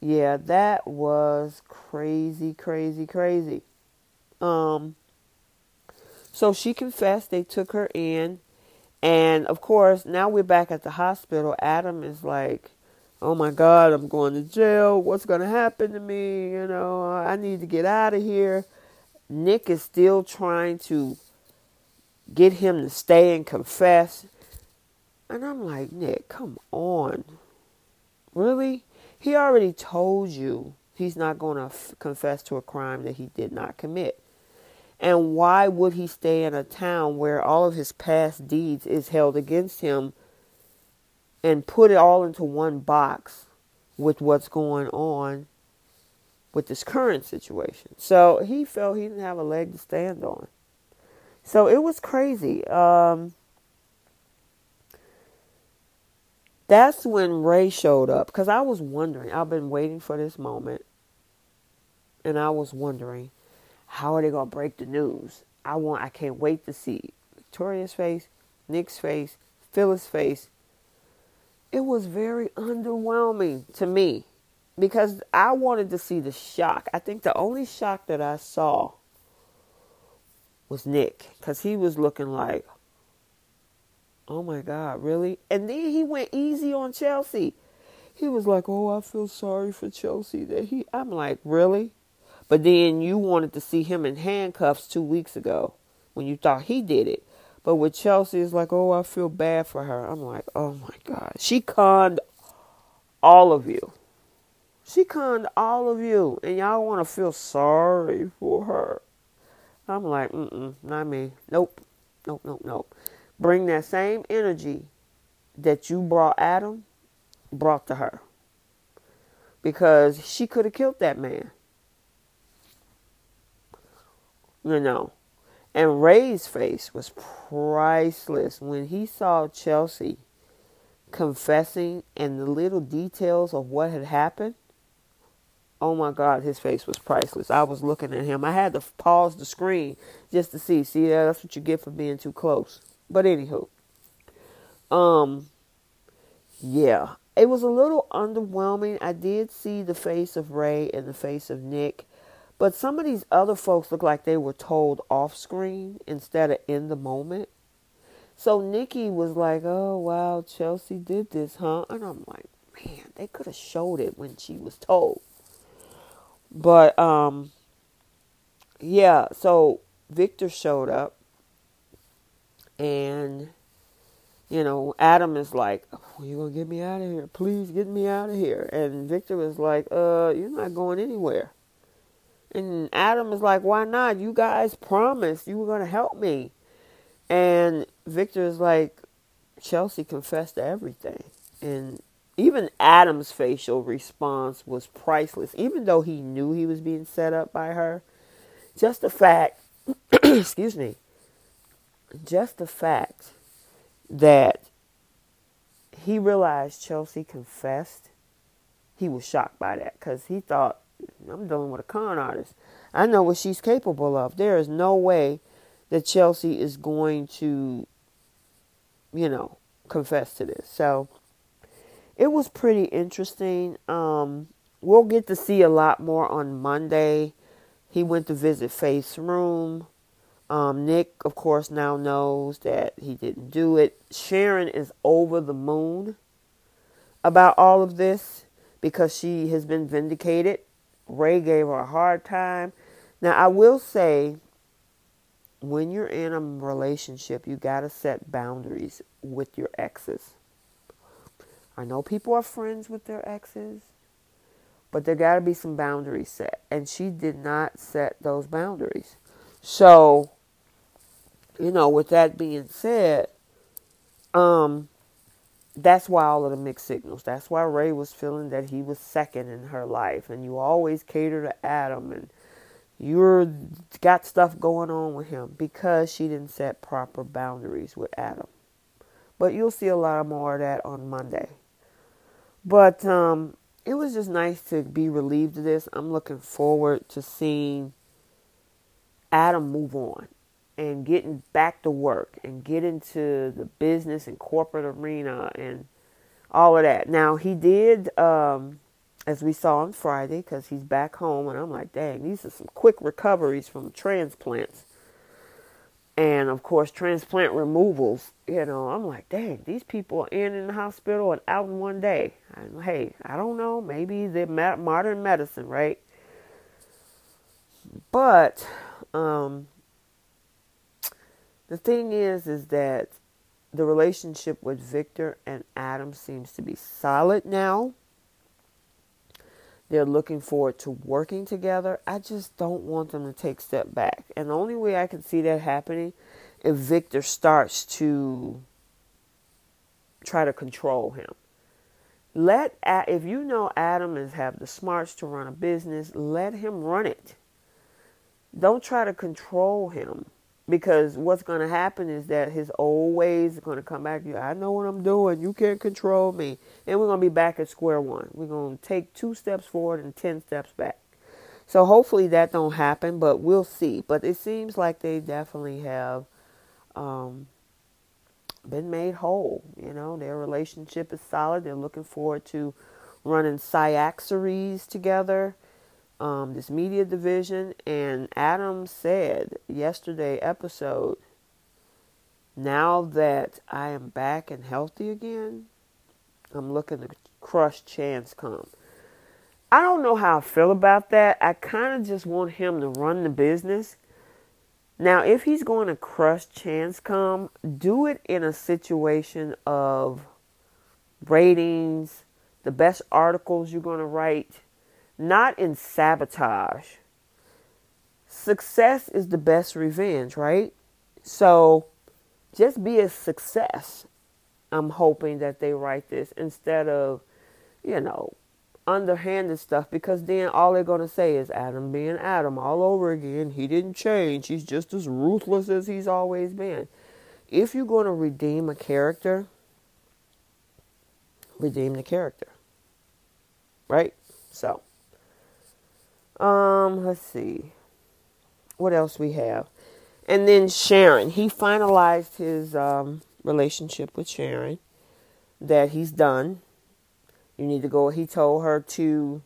yeah, that was crazy, crazy, crazy. Um so she confessed they took her in and of course, now we're back at the hospital. Adam is like, oh my God, I'm going to jail. What's going to happen to me? You know, I need to get out of here. Nick is still trying to get him to stay and confess. And I'm like, Nick, come on. Really? He already told you he's not going to f- confess to a crime that he did not commit. And why would he stay in a town where all of his past deeds is held against him and put it all into one box with what's going on with this current situation? So he felt he didn't have a leg to stand on. So it was crazy. Um, that's when Rey showed up because I was wondering. I've been waiting for this moment, and I was wondering how are they gonna break the news? I want I can't wait to see Victoria's face, Nick's face, Phyllis' face. It was very underwhelming to me because I wanted to see the shock. I think the only shock that I saw was Nick because he was looking like, oh my God, really? And then he went easy on Chelsea. He was like, oh, I feel sorry for Chelsea that he. I'm like, really? But then you wanted to see him in handcuffs two weeks ago when you thought he did it. But with Chelsea, it's like, oh, I feel bad for her. I'm like, oh my God. She conned all of you. She conned all of you. And y'all want to feel sorry for her. I'm like, mm mm, not me. Nope. Nope, nope, nope. Bring that same energy that you brought Adam, brought to her. Because she could have killed that man you know. And Rey's face was priceless when he saw Chelsea confessing and the little details of what had happened. Oh my God, his face was priceless. I was looking at him. I had to pause the screen just to see. See, that's what you get for being too close. But anywho, um, yeah, it was a little underwhelming. I did see the face of Rey and the face of Nick but some of these other folks look like they were told off screen instead of in the moment. So Nikki was like, "Oh wow, Chelsea did this, huh?" And I'm like, "Man, they could have showed it when she was told." But um yeah, so Victor showed up and you know, Adam is like, oh, "You gonna get me out of here? Please get me out of here." And Victor was like, "Uh, you're not going anywhere." And Adam is like, why not? You guys promised you were going to help me. And Victor is like, Chelsea confessed to everything. And even Adam's facial response was priceless, even though he knew he was being set up by her. Just the fact, [CLEARS THROAT] excuse me, just the fact that he realized Chelsea confessed, he was shocked by that because he thought I'm dealing with a con artist. I know what she's capable of. There is no way that Chelsea is going to, you know, confess to this. So it was pretty interesting. Um, we'll get to see a lot more on Monday. He went to visit Faith's room. Um, Nick, of course, now knows that he didn't do it. Sharon is over the moon about all of this because she has been vindicated. Rey gave her a hard time. Now, I will say, when you're in a relationship, you got to set boundaries with your exes. I know people are friends with their exes, but there got to be some boundaries set. And she did not set those boundaries. So, you know, with that being said, um, that's why all of the mixed signals. That's why Rey was feeling that he was second in her life, and you always cater to Adam, and you're got stuff going on with him because she didn't set proper boundaries with Adam. But you'll see a lot more of that on Monday. But um, it was just nice to be relieved of this. I'm looking forward to seeing Adam move on and getting back to work and get into the business and corporate arena and all of that. Now he did, um, as we saw on Friday, because he's back home, and I'm like, dang, these are some quick recoveries from transplants, and of course transplant removals. You know, I'm like, dang, these people are in in the hospital and out in one day. And hey, I don't know, maybe the modern medicine, right? But um, the thing is, is that the relationship with Victor and Adam seems to be solid now. They're looking forward to working together. I just don't want them to take a step back. And the only way I can see that happening if Victor starts to try to control him. Let if you know Adam is have the smarts to run a business, let him run it. Don't try to control him because what's going to happen is that his old ways are going to come back you. I know what I'm doing. You can't control me. And we're going to be back at square one. We're going to take two steps forward and 10 steps back. So hopefully that don't happen, but we'll see. But it seems like they definitely have um, been made whole. You know, their relationship is solid. They're looking forward to running SCI-Arc together um, this media division, and Adam said yesterday episode, now that I am back and healthy again, I'm looking to crush ChanceComm. I don't know how I feel about that. I kind of just want him to run the business. Now, if he's going to crush ChanceComm, do it in a situation of ratings, the best articles you're going to write, not in sabotage. Success is the best revenge, right? So just be a success. I'm hoping that they write this instead of, you know, underhanded stuff because then all they're going to say is Adam being Adam all over again. He didn't change. He's just as ruthless as he's always been. If you're going to redeem a character, redeem the character. Right? So. Um, let's see. What else we have? And then Sharon, he finalized his um, relationship with Sharon that he's done. You need to go. He told her to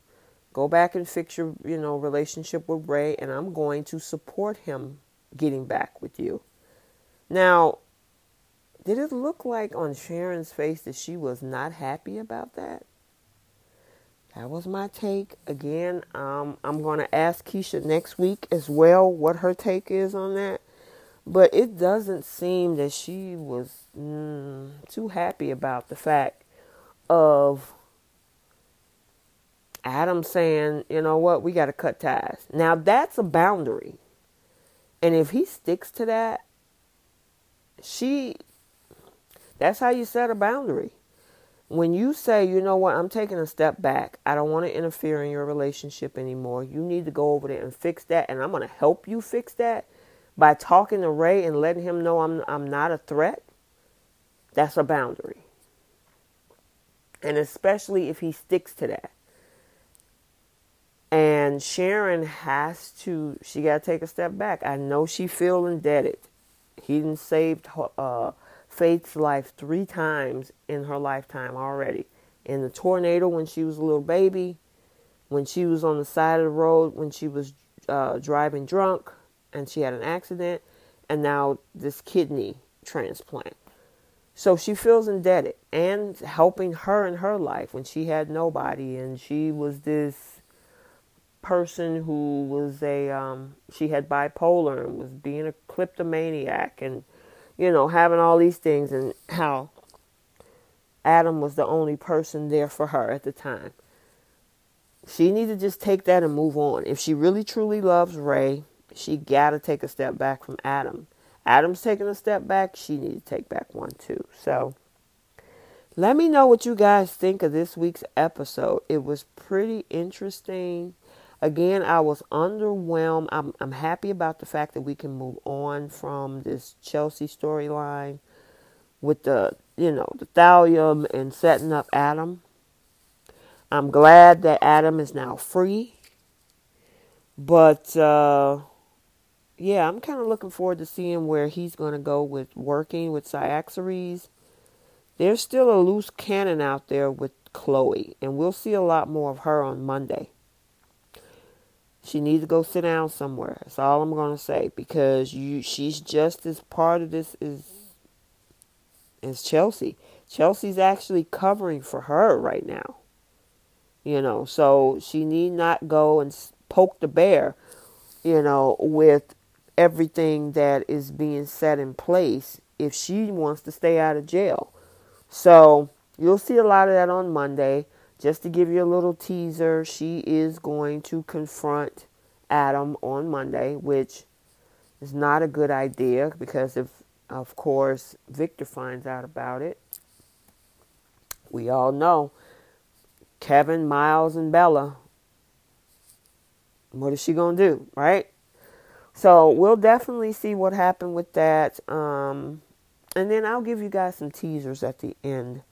go back and fix your, you know, relationship with Rey, and I'm going to support him getting back with you. Now, did it look like on Sharon's face that she was not happy about that? That was my take. Again, um, I'm going to ask Keisha next week as well what her take is on that. But it doesn't seem that she was mm, too happy about the fact of Adam saying, you know what, we got to cut ties. Now, that's a boundary. And if he sticks to that, she, that's how you set a boundary when you say, you know what, I'm taking a step back, I don't want to interfere in your relationship anymore, you need to go over there and fix that, and I'm going to help you fix that by talking to Rey and letting him know I'm, I'm not a threat, that's a boundary. And especially if he sticks to that. And Sharon has to, she got to take a step back. I know she feel indebted. He didn't saved uh, Faith's life three times in her lifetime already. In the tornado when she was a little baby, when she was on the side of the road when she was uh, driving drunk and she had an accident, and now this kidney transplant. So she feels indebted and helping her in her life when she had nobody and she was this person who was a um, she had bipolar and was being a kleptomaniac and you know having all these things and how Adam was the only person there for her at the time. She needs to just take that and move on. If she really truly loves Rey, she got to take a step back from Adam Adam's taking a step back. She needs to take back one too. So let me know what you guys think of this week's episode. It was pretty interesting. Again, I was underwhelmed. I'm, I'm happy about the fact that we can move on from this Chelsea storyline with the, you know, the thallium and setting up Adam. I'm glad that Adam is now free. But, uh, yeah, I'm kind of looking forward to seeing where he's going to go with working with Cyaxares. There's still a loose cannon out there with Chloe, and we'll see a lot more of her on Monday. She needs to go sit down somewhere. That's all I'm to say because you she's just as part of this as as Chelsea. Chelsea's actually covering for her right now. You know, so she need not go and poke the bear, you know, with everything that is being set in place if she wants to stay out of jail. So you'll see a lot of that on Monday. Just to give you a little teaser, she is going to confront Adam on Monday, which is not a good idea because if, of course, Victor finds out about it, we all know Kevin, Miles, and Bella. What is she going to do, right? So we'll definitely see what happened with that. Um, and then I'll give you guys some teasers at the end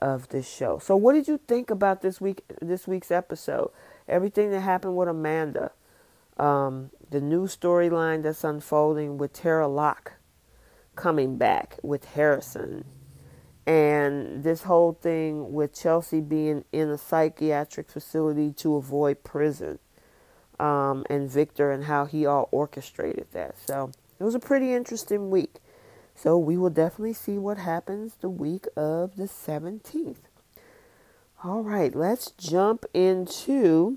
of this show. So what did you think about this week this week's episode? Everything that happened with Amanda. Um, the new storyline that's unfolding with Tara Locke coming back with Harrison. And this whole thing with Chelsea being in a psychiatric facility to avoid prison um, and Victor and how he all orchestrated that. So it was a pretty interesting week. So we will definitely see what happens the week of the 17th. All right, let's jump into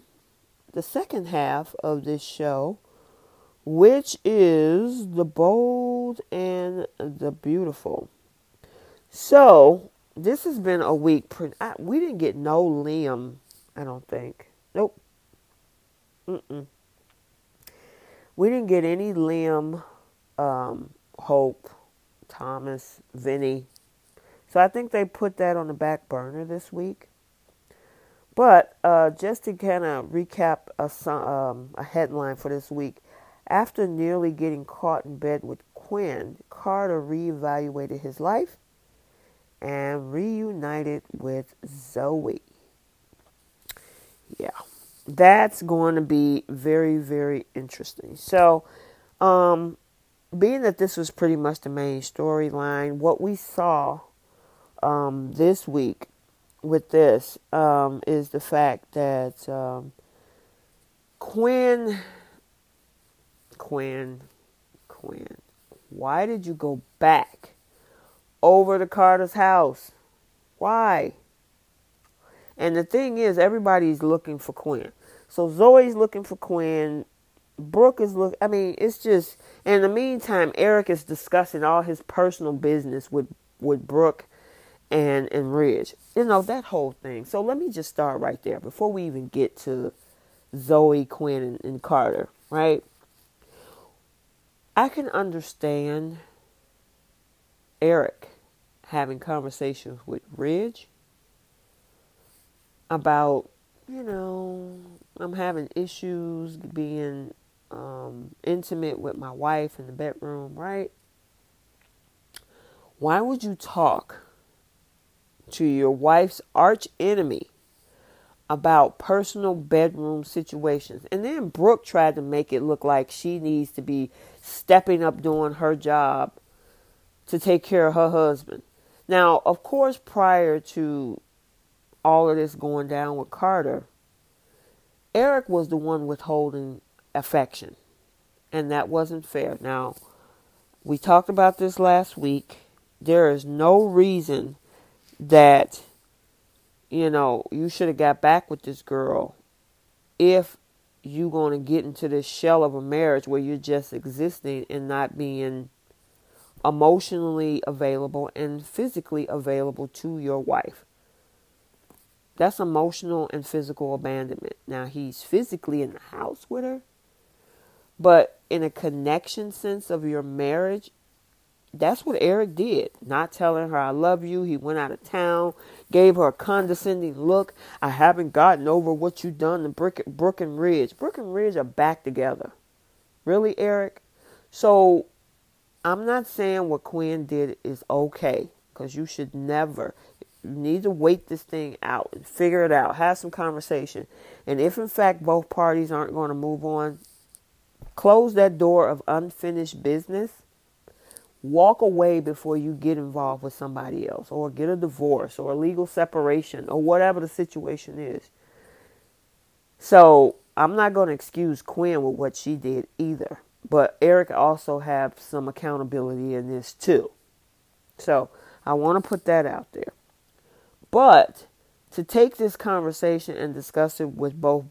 the second half of this show, which is the bold and the beautiful. So this has been a week. We didn't get no Liam, I don't think. Nope. Mm-mm. We didn't get any Liam, um, Hope, Thomas, Vinny. So I think they put that on the back burner this week. But uh, just to kind of recap a, um, a headline for this week, after nearly getting caught in bed with Quinn, Carter reevaluated his life and reunited with Zoe. Yeah that's going to be very, very interesting. So, um, being that this was pretty much the main storyline, what we saw um, this week with this um, is the fact that um, Quinn, Quinn, Quinn, why did you go back over to Carter's house? Why? And the thing is, everybody's looking for Quinn. So Zoe's looking for Quinn. Brooke is look. I mean, it's just. in the meantime, Eric is discussing all his personal business with with Brooke and and Ridge. You know that whole thing. So let me just start right there before we even get to Zoe, Quinn, and, and Carter. Right. I can understand Eric having conversations with Ridge about, you know, I'm having issues being um, intimate with my wife in the bedroom, right? Why would you talk to your wife's arch enemy about personal bedroom situations? And then Brooke tried to make it look like she needs to be stepping up doing her job to take care of her husband. Now, of course, prior to all of this going down with Carter, Eric was the one withholding affection, and that wasn't fair. Now, we talked about this last week. There is no reason that you know you should have got back with this girl if you're going to get into this shell of a marriage where you're just existing and not being emotionally available and physically available to your wife. That's emotional and physical abandonment. Now, he's physically in the house with her, but in a connection sense of your marriage, that's what Eric did. Not telling her I love you. He went out of town, gave her a condescending look. I haven't gotten over what you done to Brooke, Brooke and Ridge. Brooke and Ridge are back together. Really, Eric? So I'm not saying what Quinn did is okay, because you should never. You need to wait this thing out and figure it out. Have some conversation. And if in fact both parties aren't going to move on, close that door of unfinished business walk away before you get involved with somebody else or get a divorce or a legal separation or whatever the situation is. So I'm not going to excuse Quinn with what she did either. But Eric also have some accountability in this too. So I want to put that out there. But to take this conversation and discuss it with both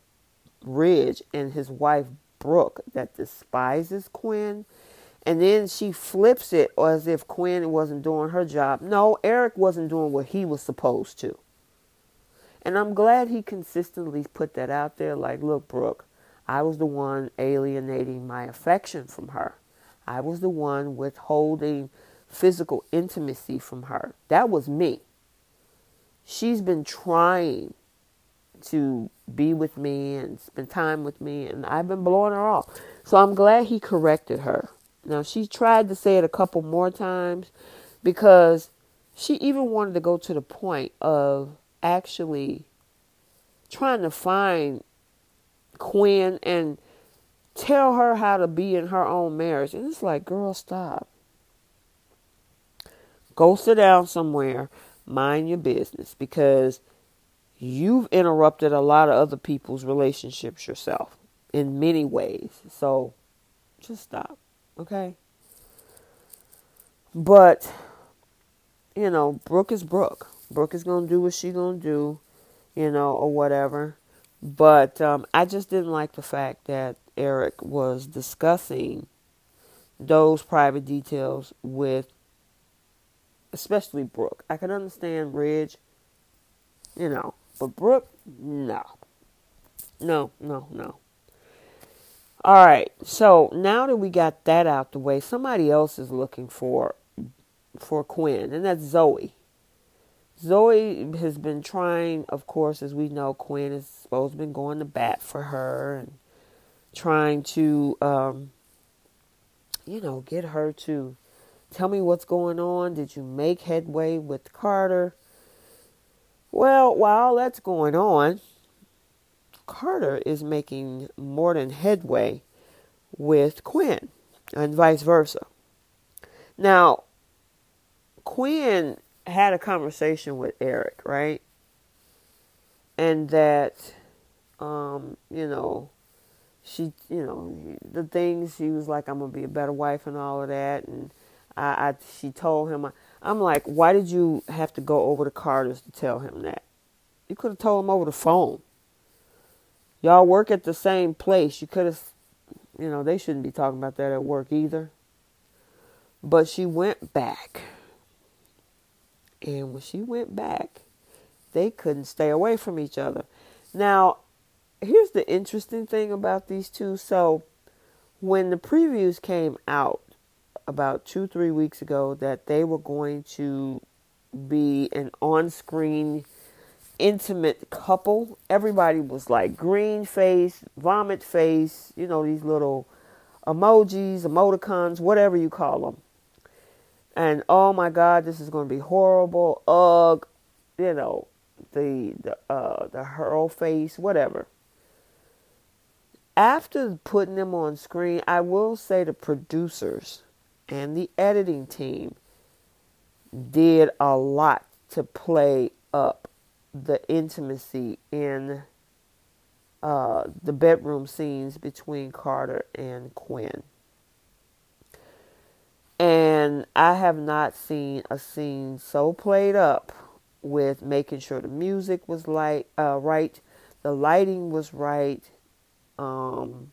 Ridge and his wife Brooke that despises Quinn and then she flips it as if Quinn wasn't doing her job. No, Eric wasn't doing what he was supposed to. And I'm glad he consistently put that out there like, look, Brooke, I was the one alienating my affection from her. I was the one withholding physical intimacy from her. That was me. She's been trying to be with me and spend time with me, and I've been blowing her off. So I'm glad he corrected her. Now, she tried to say it a couple more times because she even wanted to go to the point of actually trying to find Quinn and tell her how to be in her own marriage. And it's like, girl, stop. Go sit down somewhere, mind your business because you've interrupted a lot of other people's relationships yourself in many ways. So just stop. Okay? But, you know, Brooke is Brooke. Brooke is going to do what she's going to do, you know, or whatever. But um, I just didn't like the fact that Eric was discussing those private details with, especially Brooke. I can understand Ridge, you know, but Brooke, no. No, no, no. All right. So now that we got that out the way, somebody else is looking for for Quinn, and that's Zoe. Zoe has been trying, of course, as we know, Quinn has supposed been going to bat for her and trying to, um, you know, get her to tell me what's going on. Did you make headway with Carter? Well, while that's going on, Carter is making more than headway with Quinn, and vice versa. Now, Quinn had a conversation with Eric, right? And that, um, you know, she, you know, the things she was like, I'm gonna be a better wife and all of that, and I, I she told him, I'm like, why did you have to go over to Carter's to tell him that? You could have told him over the phone. Y'all work at the same place. You could have, you know, they shouldn't be talking about that at work either. But she went back. And when she went back, they couldn't stay away from each other. Now, here's the interesting thing about these two. So, when the previews came out about two, three weeks ago that they were going to be an on screen intimate couple. Everybody was like green face, vomit face, you know, these little emojis, emoticons, whatever you call them. And oh my God, this is going to be horrible. Ugh, you know, the the uh the hurl face, whatever. After putting them on screen, I will say the producers and the editing team did a lot to play up the intimacy in uh, the bedroom scenes between Carter and Quinn. And I have not seen a scene so played up with making sure the music was light, uh, right, the lighting was right, um,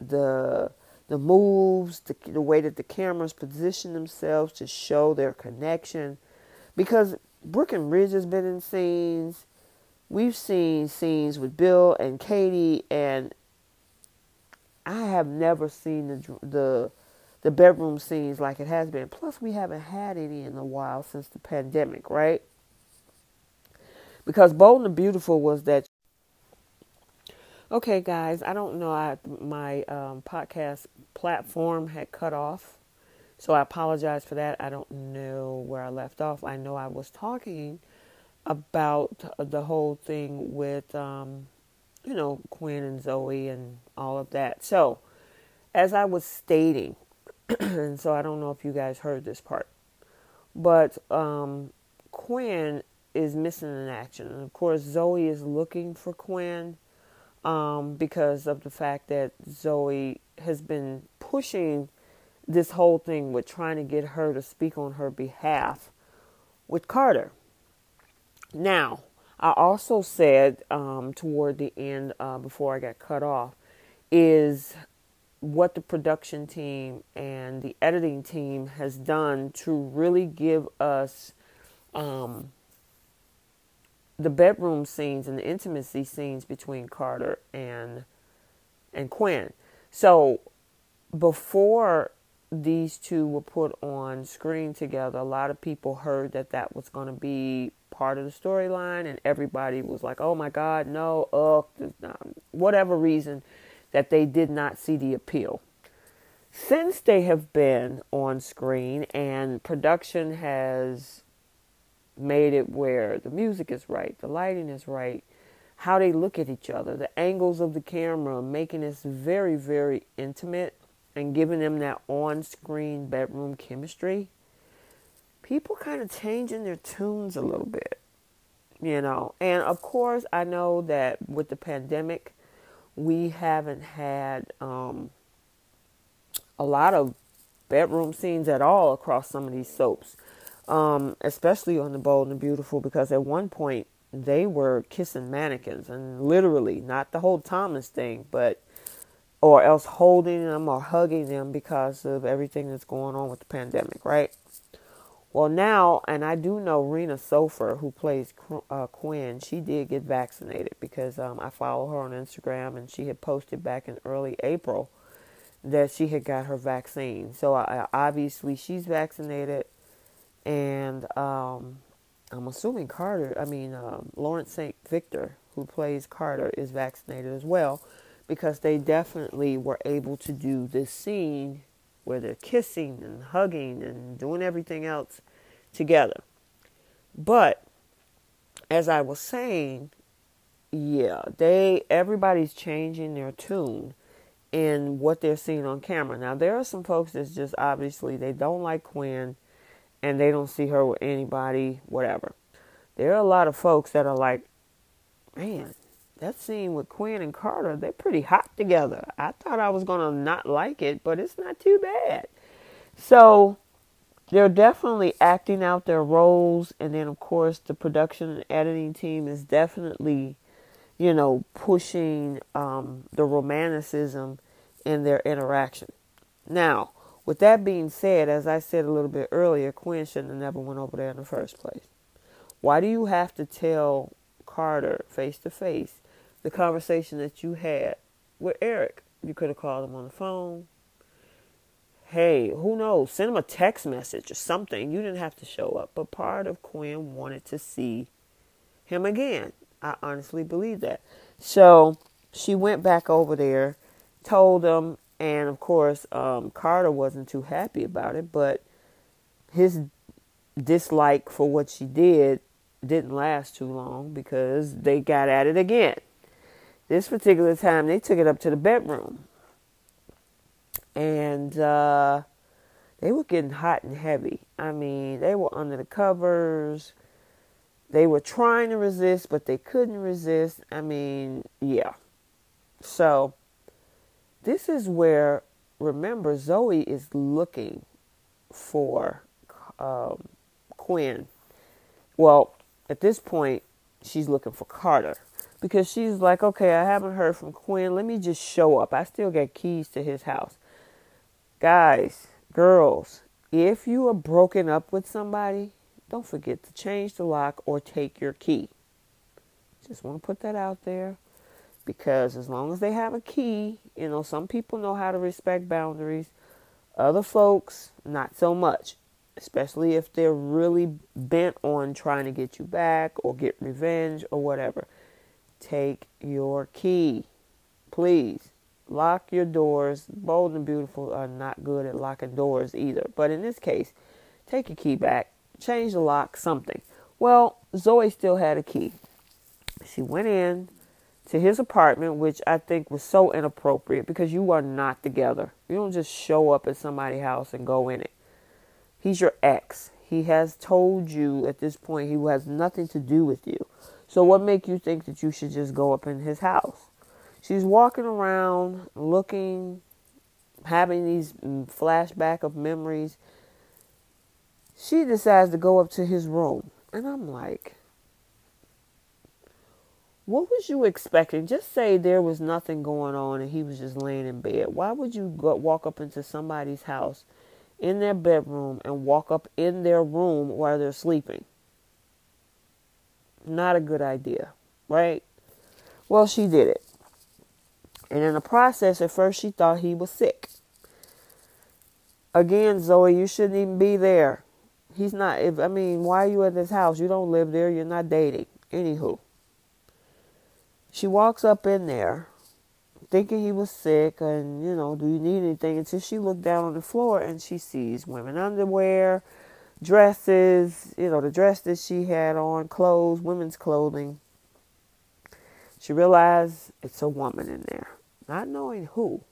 the the moves, the, the way that the cameras position themselves to show their connection. Because Brooke and Ridge has been in scenes. We've seen scenes with Bill and Katie, and I have never seen the the the bedroom scenes like it has been. Plus, we haven't had any in a while since the pandemic, right? Because Bold and Beautiful was that. Okay, guys, I don't know. I my um, podcast platform had cut off, so I apologize for that. I don't know where I left off. I know I was talking about the whole thing with, um, you know, Quinn and Zoe and all of that. So, as I was stating, [CLEARS THROAT] and so I don't know if you guys heard this part, but um, Quinn is missing in action. And of course, Zoe is looking for Quinn um, because of the fact that Zoe has been pushing this whole thing with trying to get her to speak on her behalf with Carter. Now, I also said um, toward the end, uh, before I got cut off, is what the production team and the editing team has done to really give us um, the bedroom scenes and the intimacy scenes between Carter and and Quinn. So before these two were put on screen together, a lot of people heard that that was going to be part of the storyline, and everybody was like, "Oh my God, no!" Uh, whatever reason that they did not see the appeal. Since they have been on screen and production has made it where the music is right, the lighting is right, how they look at each other, the angles of the camera, making this very, very intimate and giving them that on screen bedroom chemistry. People kind of changing their tunes a little bit, you know. And of course, I know that with the pandemic, we haven't had um, a lot of bedroom scenes at all across some of these soaps, um, especially on the Bold and the Beautiful, because at one point they were kissing mannequins and literally not the whole Thomas thing, but or else holding them or hugging them because of everything that's going on with the pandemic, right? Well, now, and I do know Rena Sofer, who plays uh, Quinn, she did get vaccinated because um, I follow her on Instagram and she had posted back in early April that she had got her vaccine. So I, obviously she's vaccinated, and um, I'm assuming Carter, I mean, um, Lawrence St. Victor, who plays Carter, is vaccinated as well because they definitely were able to do this scene where they're kissing and hugging and doing everything else together. But as I was saying, yeah, they everybody's changing their tune in what they're seeing on camera. Now there are some folks that's just obviously they don't like Quinn and they don't see her with anybody, whatever. There are a lot of folks that are like, man, that scene with Quinn and Carter, they're pretty hot together. I thought I was going to not like it, but it's not too bad. So they're definitely acting out their roles. And then, of course, the production and editing team is definitely, you know, pushing um, the romanticism in their interaction. Now, with that being said, as I said a little bit earlier, Quinn shouldn't have never went over there in the first place. Why do you have to tell Carter face to face the conversation that you had with Eric. You could have called him on the phone. Hey, who knows? Send him a text message or something. You didn't have to show up. But part of Quinn wanted to see him again. I honestly believe that. So she went back over there, told him, and of course, um, Carter wasn't too happy about it, but his dislike for what she did didn't last too long because they got at it again. This particular time, they took it up to the bedroom. And uh, they were getting hot and heavy. I mean, they were under the covers. They were trying to resist, but they couldn't resist. I mean, yeah. So, this is where, remember, Zoe is looking for um, Quinn. Well, at this point, she's looking for Carter because she's like, okay, I haven't heard from Quinn. Let me just show up. I still got keys to his house. Guys, girls, if you are broken up with somebody, don't forget to change the lock or take your key. Just want to put that out there because as long as they have a key, you know, some people know how to respect boundaries, other folks, not so much, especially if they're really bent on trying to get you back or get revenge or whatever. Take your key, please. Lock your doors. Bold and beautiful are not good at locking doors either. But in this case, take your key back change the lock, something. Well, Zoe still had a key. She went in to his apartment, which I think was so inappropriate because you are not together. You don't just show up at somebody's house and go in it. He's your ex. He has told you at this point he has nothing to do with you. So what make you think that you should just go up in his house? She's walking around looking having these mm, flashback of memories she decides to go up to his room. And I'm like, what was you expecting? Just say there was nothing going on and he was just laying in bed. Why would you go, walk up into somebody's house in their bedroom and walk up in their room while they're sleeping? Not a good idea, right? Well, she did it. And in the process, at first she thought he was sick. Again, Zoe, you shouldn't even be there. He's not. If I mean, why are you at this house? You don't live there. You're not dating. Anywho, she walks up in there, thinking he was sick, and you know, do you need anything? Until she looked down on the floor and she sees women underwear, dresses. You know, the dress that she had on, clothes, women's clothing. She realized it's a woman in there, not knowing who.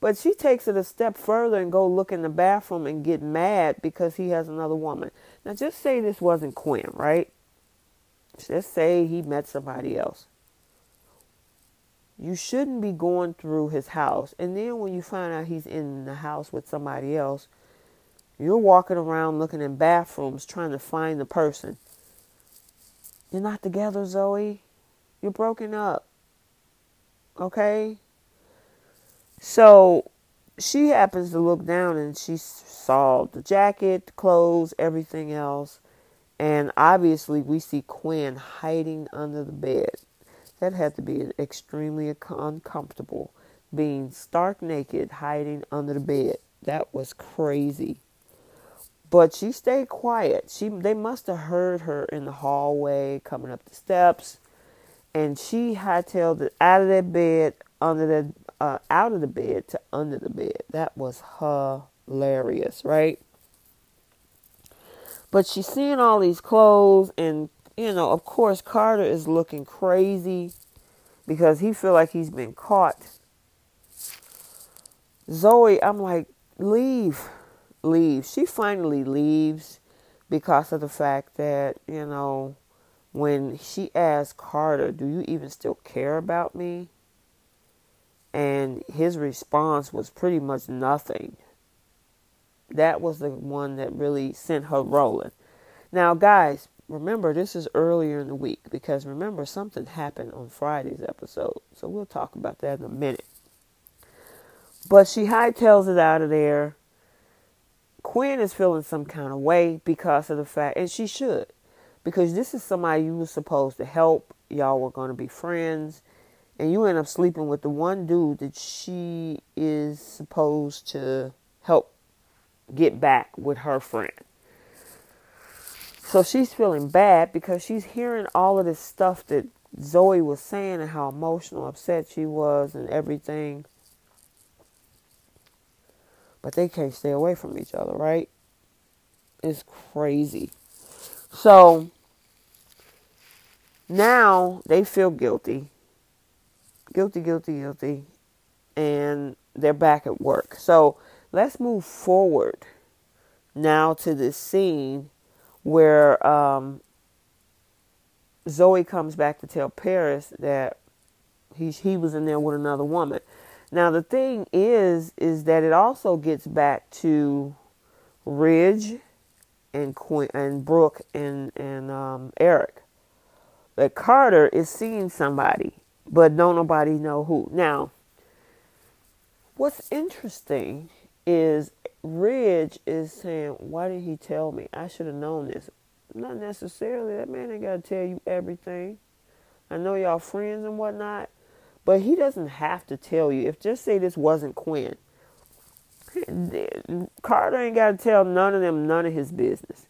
But she takes it a step further and go look in the bathroom and get mad because he has another woman. Now just say this wasn't Quinn, right? Just say he met somebody else. You shouldn't be going through his house. And then when you find out he's in the house with somebody else, you're walking around looking in bathrooms trying to find the person. You're not together, Zoe. You're broken up. Okay? So she happens to look down and she saw the jacket, the clothes, everything else. And obviously, we see Quinn hiding under the bed. That had to be extremely uncomfortable, being stark naked, hiding under the bed. That was crazy. But she stayed quiet. She they must have heard her in the hallway coming up the steps, and she hightailed it out of that bed under the uh, out of the bed to under the bed. That was hilarious, right? But she's seeing all these clothes, and you know, of course, Carter is looking crazy because he feel like he's been caught. Zoe, I'm like, leave, leave. She finally leaves because of the fact that you know when she asked Carter, "Do you even still care about me?" And his response was pretty much nothing. That was the one that really sent her rolling. Now, guys, remember this is earlier in the week because remember something happened on Friday's episode. So we'll talk about that in a minute. But she hightails it out of there. Quinn is feeling some kind of way because of the fact, and she should, because this is somebody you were supposed to help. Y'all were going to be friends and you end up sleeping with the one dude that she is supposed to help get back with her friend. So she's feeling bad because she's hearing all of this stuff that Zoe was saying and how emotional, upset she was, and everything. But they can't stay away from each other, right? It's crazy. So now they feel guilty guilty, guilty, guilty, and they're back at work. So let's move forward now to this scene where um, Zoe comes back to tell Paris that he he was in there with another woman. Now the thing is, is that it also gets back to Ridge and Quinn and Brooke and and um, Eric. That Carter is seeing somebody, but don't nobody know who. Now, what's interesting is Ridge is saying, "Why did he tell me? I should have known this." Not necessarily. That man ain't got to tell you everything. I know y'all friends and whatnot, but he doesn't have to tell you. If just say this wasn't Quinn, [LAUGHS] Carter ain't got to tell none of them none of his business.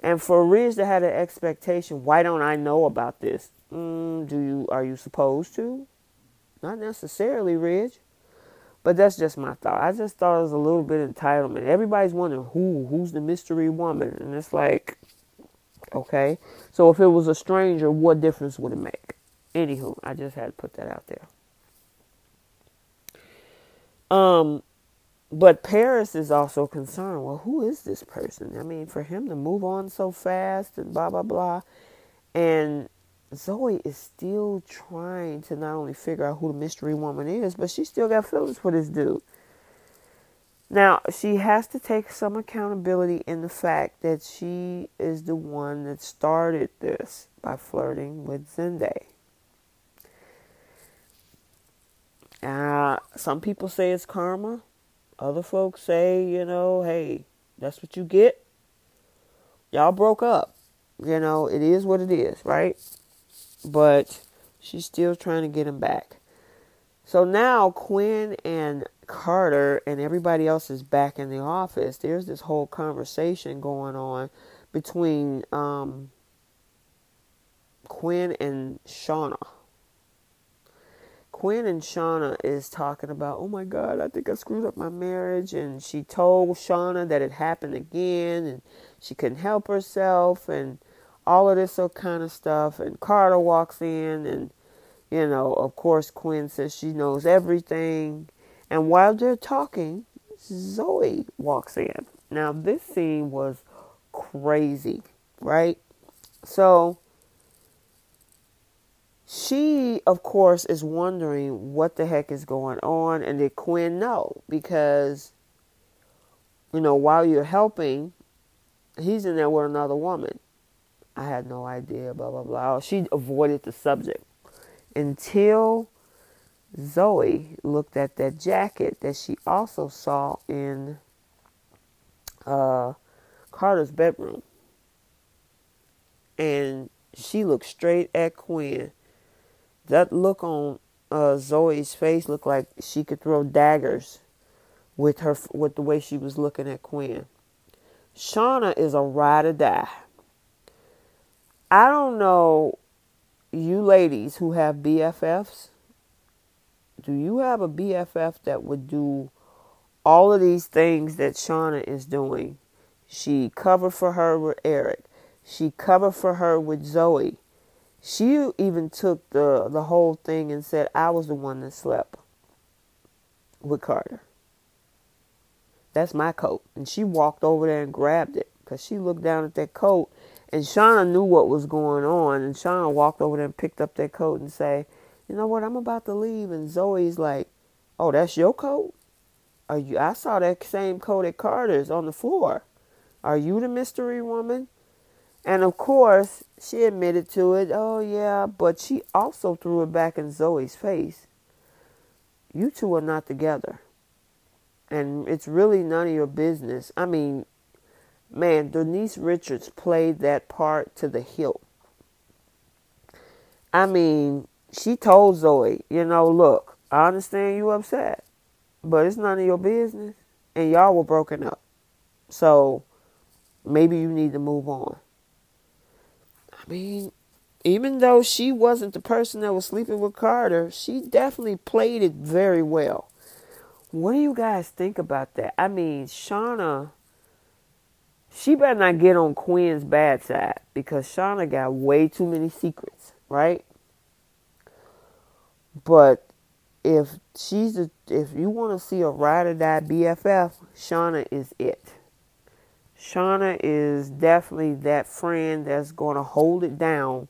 And for Ridge to have an expectation, why don't I know about this? Mm, do you are you supposed to? Not necessarily, Ridge. But that's just my thought. I just thought it was a little bit entitlement. Everybody's wondering who, who's the mystery woman, and it's like, okay. So if it was a stranger, what difference would it make? Anywho, I just had to put that out there. Um, but Paris is also concerned. Well, who is this person? I mean, for him to move on so fast and blah blah blah, and Zoe is still trying to not only figure out who the mystery woman is, but she still got feelings for this dude. Now, she has to take some accountability in the fact that she is the one that started this by flirting with Zende. Uh, some people say it's karma. Other folks say, you know, hey, that's what you get. Y'all broke up. You know, it is what it is, right? But she's still trying to get him back. So now Quinn and Carter and everybody else is back in the office. There's this whole conversation going on between um, Quinn and Shauna. Quinn and Shauna is talking about, oh my God, I think I screwed up my marriage. And she told Shauna that it happened again and she couldn't help herself. And all of this kind of stuff. And Carter walks in, and you know, of course, Quinn says she knows everything. And while they're talking, Zoe walks in. Now, this scene was crazy, right? So, she, of course, is wondering what the heck is going on, and did Quinn know? Because, you know, while you're helping, he's in there with another woman. I had no idea, blah, blah, blah. She avoided the subject until Zoe looked at that jacket that she also saw in uh, Carter's bedroom. And she looked straight at Quinn. That look on uh, Zoe's face looked like she could throw daggers with her with the way she was looking at Quinn. Shauna is a ride or die. I don't know you ladies who have BFFs. Do you have a BFF that would do all of these things that Shauna is doing? She covered for her with Eric. She covered for her with Zoe. She even took the the whole thing and said I was the one that slept with Carter. That's my coat. And she walked over there and grabbed it because she looked down at that coat and Shauna knew what was going on, and Shauna walked over there and picked up that coat and say, "You know what? I'm about to leave." And Zoe's like, "Oh, that's your coat? Are you? I saw that same coat at Carter's on the floor. Are you the mystery woman?" And of course, she admitted to it. Oh yeah, but she also threw it back in Zoe's face. You two are not together. And it's really none of your business. I mean, man, Denise Richards played that part to the hilt. I mean, she told Zoe, you know, look, I understand you upset, but it's none of your business. And y'all were broken up. So maybe you need to move on. I mean, even though she wasn't the person that was sleeping with Carter, she definitely played it very well. What do you guys think about that? I mean, Shauna she better not get on Quinn's bad side because Shauna got way too many secrets, right? But if she's a, if you want to see a ride or die BFF, Shauna is it. Shauna is definitely that friend that's going to hold it down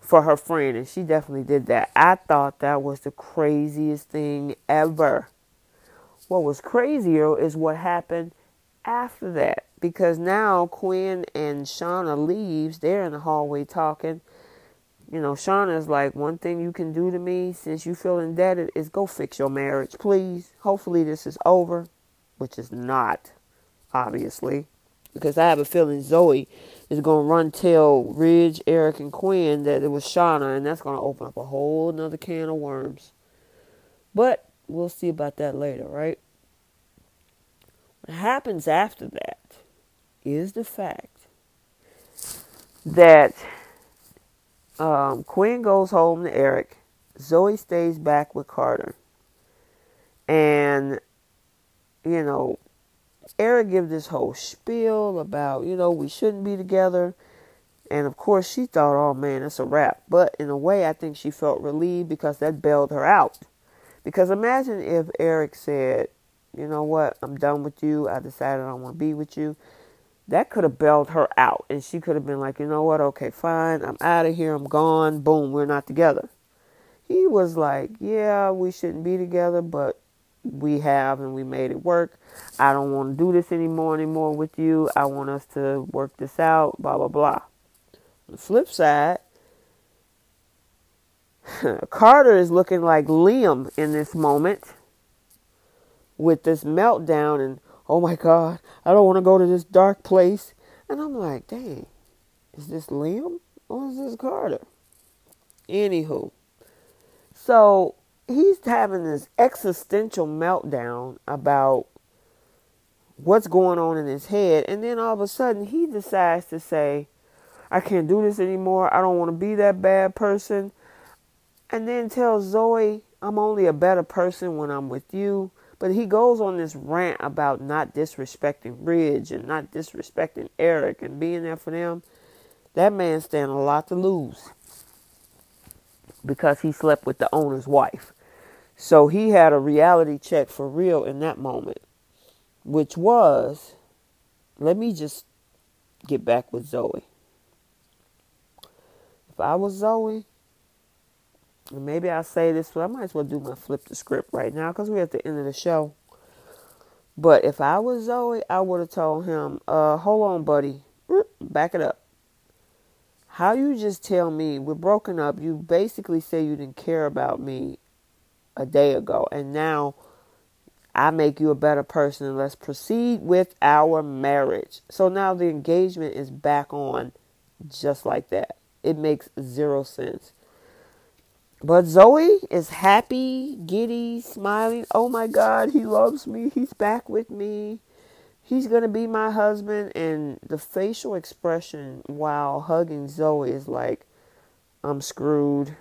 for her friend, and she definitely did that. I thought that was the craziest thing ever. What was crazier is what happened after that, because now Quinn and Shauna leaves. They're in the hallway talking. You know, Shauna's like, one thing you can do to me since you feel indebted is go fix your marriage, please. Hopefully this is over, which is not, obviously, because I have a feeling Zoe is going to run tell Ridge, Eric, and Quinn that it was Shauna, and that's going to open up a whole another can of worms. But we'll see about that later, right? What happens after that is the fact that um, Quinn goes home to Eric. Zoe stays back with Carter. And, you know, Eric gives this whole spiel about, you know, we shouldn't be together. And of course, she thought, oh man, it's a wrap. But in a way, I think she felt relieved because that bailed her out. Because imagine if Eric said, you know what, I'm done with you. I decided I don't want to be with you. That could have bailed her out. And she could have been like, you know what, okay, fine. I'm out of here. I'm gone. Boom, we're not together. He was like, yeah, we shouldn't be together, but we have and we made it work. I don't want to do this anymore anymore with you. I want us to work this out, blah blah blah. The flip side, [LAUGHS] Carter is looking like Liam in this moment with this meltdown and oh my god, I don't want to go to this dark place. And I'm like, dang, is this Liam or is this Carter? Anywho. So he's having this existential meltdown about what's going on in his head. And then all of a sudden, he decides to say, I can't do this anymore. I don't want to be that bad person. And then tells Zoe, I'm only a better person when I'm with you. But he goes on this rant about not disrespecting Ridge and not disrespecting Eric and being there for them. That man stand a lot to lose because he slept with the owner's wife. So he had a reality check for real in that moment, which was let me just get back with Zoe. If I was Zoe, maybe I'll say this, but I might as well do my flip the script right now because we're at the end of the show. But if I was Zoe, I would have told him, uh, hold on, buddy. Back it up. How you just tell me we're broken up, you basically say you didn't care about me a day ago. And now I make you a better person and let's proceed with our marriage. So now the engagement is back on just like that. It makes zero sense. But Zoe is happy, giddy, smiling. Oh my God, he loves me. He's back with me. He's going to be my husband. And the facial expression while hugging Zoe is like, I'm screwed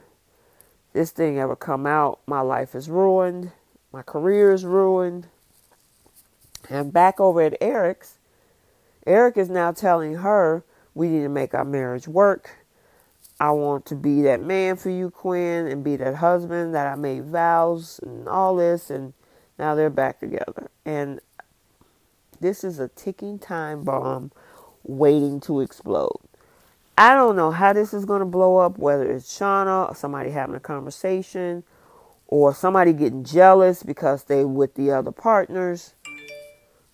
this thing ever come out, my life is ruined, my career is ruined. And back over at Eric's, Eric is now telling her, we need to make our marriage work. I want to be that man for you, Quinn, and be that husband that I made vows and all this. And now they're back together. And this is a ticking time bomb waiting to explode. I don't know how this is going to blow up, whether it's Shauna or somebody having a conversation or somebody getting jealous because they with the other partners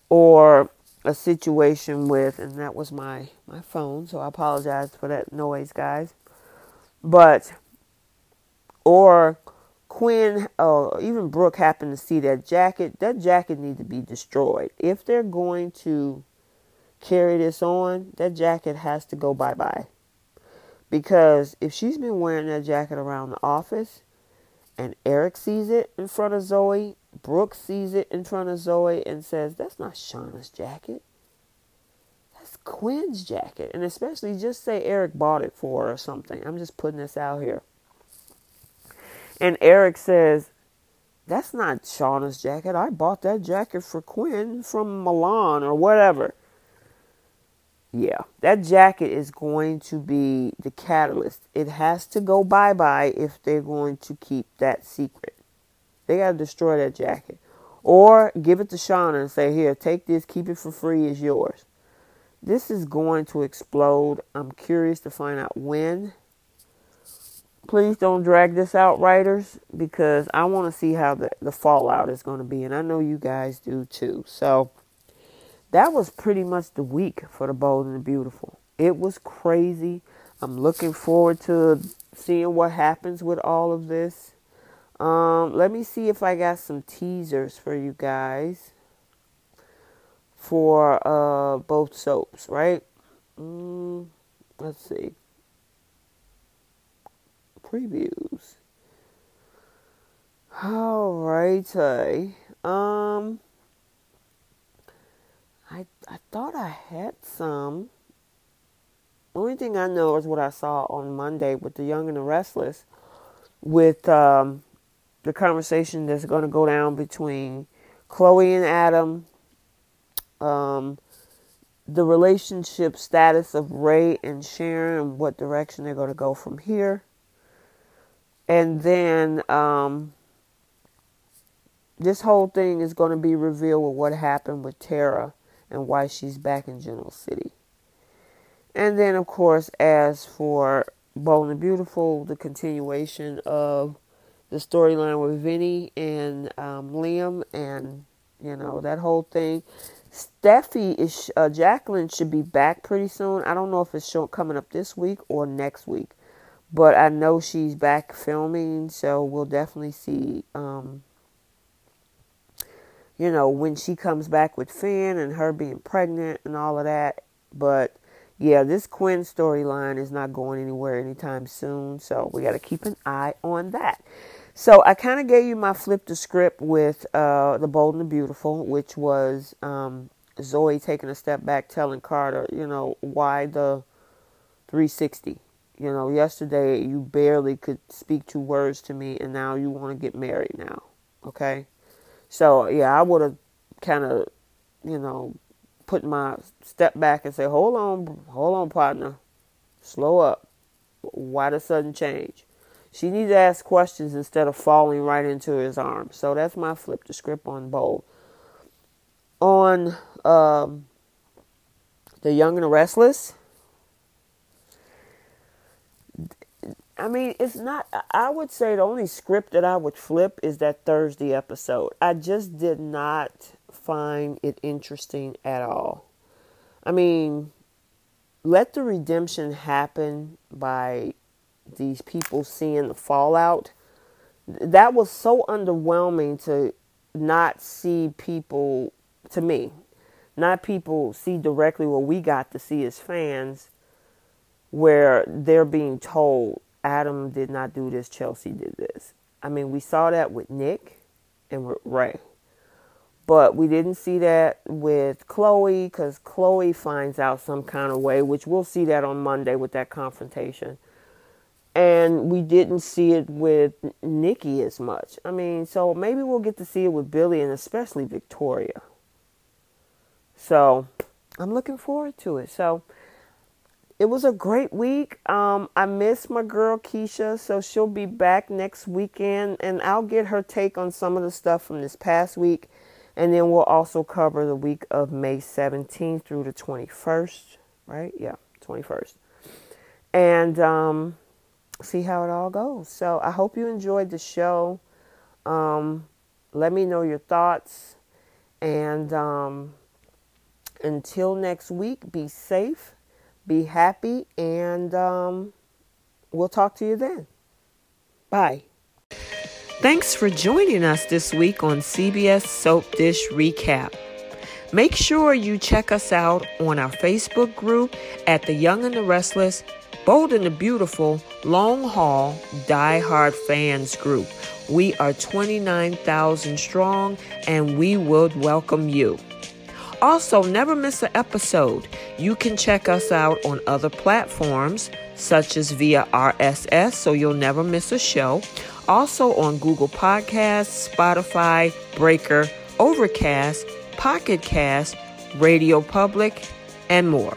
or a situation with and that was my my phone so i apologize for that noise guys but or quinn or even brooke happened to see that jacket that jacket needs to be destroyed if they're going to carry this on that jacket has to go bye-bye because if she's been wearing that jacket around the office and Eric sees it in front of Zoe, Brooke sees it in front of Zoe and says, That's not Shauna's jacket. Quinn's jacket. And especially just say Eric bought it for or something. I'm just putting this out here. And Eric says, That's not Shauna's jacket. I bought that jacket for Quinn from Milan or whatever yeah, that jacket is going to be the catalyst. It has to go bye bye if they're going to keep that secret. They got to destroy that jacket. Or give it to Shauna and say, Here, take this, keep it for free, it's yours. This is going to explode. I'm curious to find out when. please don't drag this out, writers, because I want to see how the, the fallout is going to be. And I know you guys do too. So that was pretty much the week for the Bold and the Beautiful. It was crazy. I'm looking forward to seeing what happens with all of this. Um, let me see if I got some teasers for you guys for uh, both soaps, right? Mm, let's see. Previews. All righty. Um, I I thought I had some. Only thing I know is what I saw on Monday with the Young and the Restless, with um, the conversation that's going to go down between Chloe and Adam, um, the relationship status of Rey and Sharon, and what direction they're going to go from here. And then um, this whole thing is going to be revealed with what happened with Tara and why she's back in Genoa City. And then, of course, as for Bold and Beautiful, the continuation of the storyline with Vinny and um, Liam, and you know that whole thing. Steffy is uh, Jacqueline should be back pretty soon. I don't know if it's show, coming up this week or next week, but I know she's back filming, so we'll definitely see. Um, you know when she comes back with Finn and her being pregnant and all of that, but yeah, this Quinn storyline is not going anywhere anytime soon, so we got to keep an eye on that. So I kind of gave you my flip the script with uh, the Bold and the Beautiful, which was um, Zoe taking a step back, telling Carter, you know, why the 360. You know, yesterday you barely could speak two words to me, and now you want to get married now. Okay, so yeah, I would have kind of, you know, put my step back and say, hold on, hold on, partner, slow up. Why the sudden change? She needs to ask questions instead of falling right into his arms. So that's my flip the script on Bold. On um, The Young and the Restless, I mean, it's not, I would say the only script that I would flip is that Thursday episode. I just did not find it interesting at all. I mean, let the redemption happen by these people seeing the fallout. That was so underwhelming to not see people, to me, not people see directly what we got to see as fans, where they're being told Adam did not do this, Chelsea did this. I mean, we saw that with Nick and with Rey. But we didn't see that with Chloe because Chloe finds out some kind of way, which we'll see that on Monday with that confrontation and we didn't see it with Nikki as much. I mean, so maybe we'll get to see it with Billy and especially Victoria. So I'm looking forward to it. So it was a great week. Um, I miss my girl Keisha, so she'll be back next weekend, and I'll get her take on some of the stuff from this past week, and then we'll also cover the week of May 17th through the 21st, right? Yeah, 21st. And um, see how it all goes. So I hope you enjoyed the show. Um, let me know your thoughts. And um, until next week, be safe, be happy, and um, we'll talk to you then. Bye. Thanks for joining us this week on CBS Soap Dish Recap. Make sure you check us out on our Facebook group at The Young and the Restless Bold and the Beautiful Long Haul Die Hard Fans Group. We are 29,000 strong and we would welcome you. Also, never miss an episode. You can check us out on other platforms such as via RSS so you'll never miss a show. Also on Google Podcasts, Spotify, Breaker, Overcast, Pocket Cast, Radio Public, and more.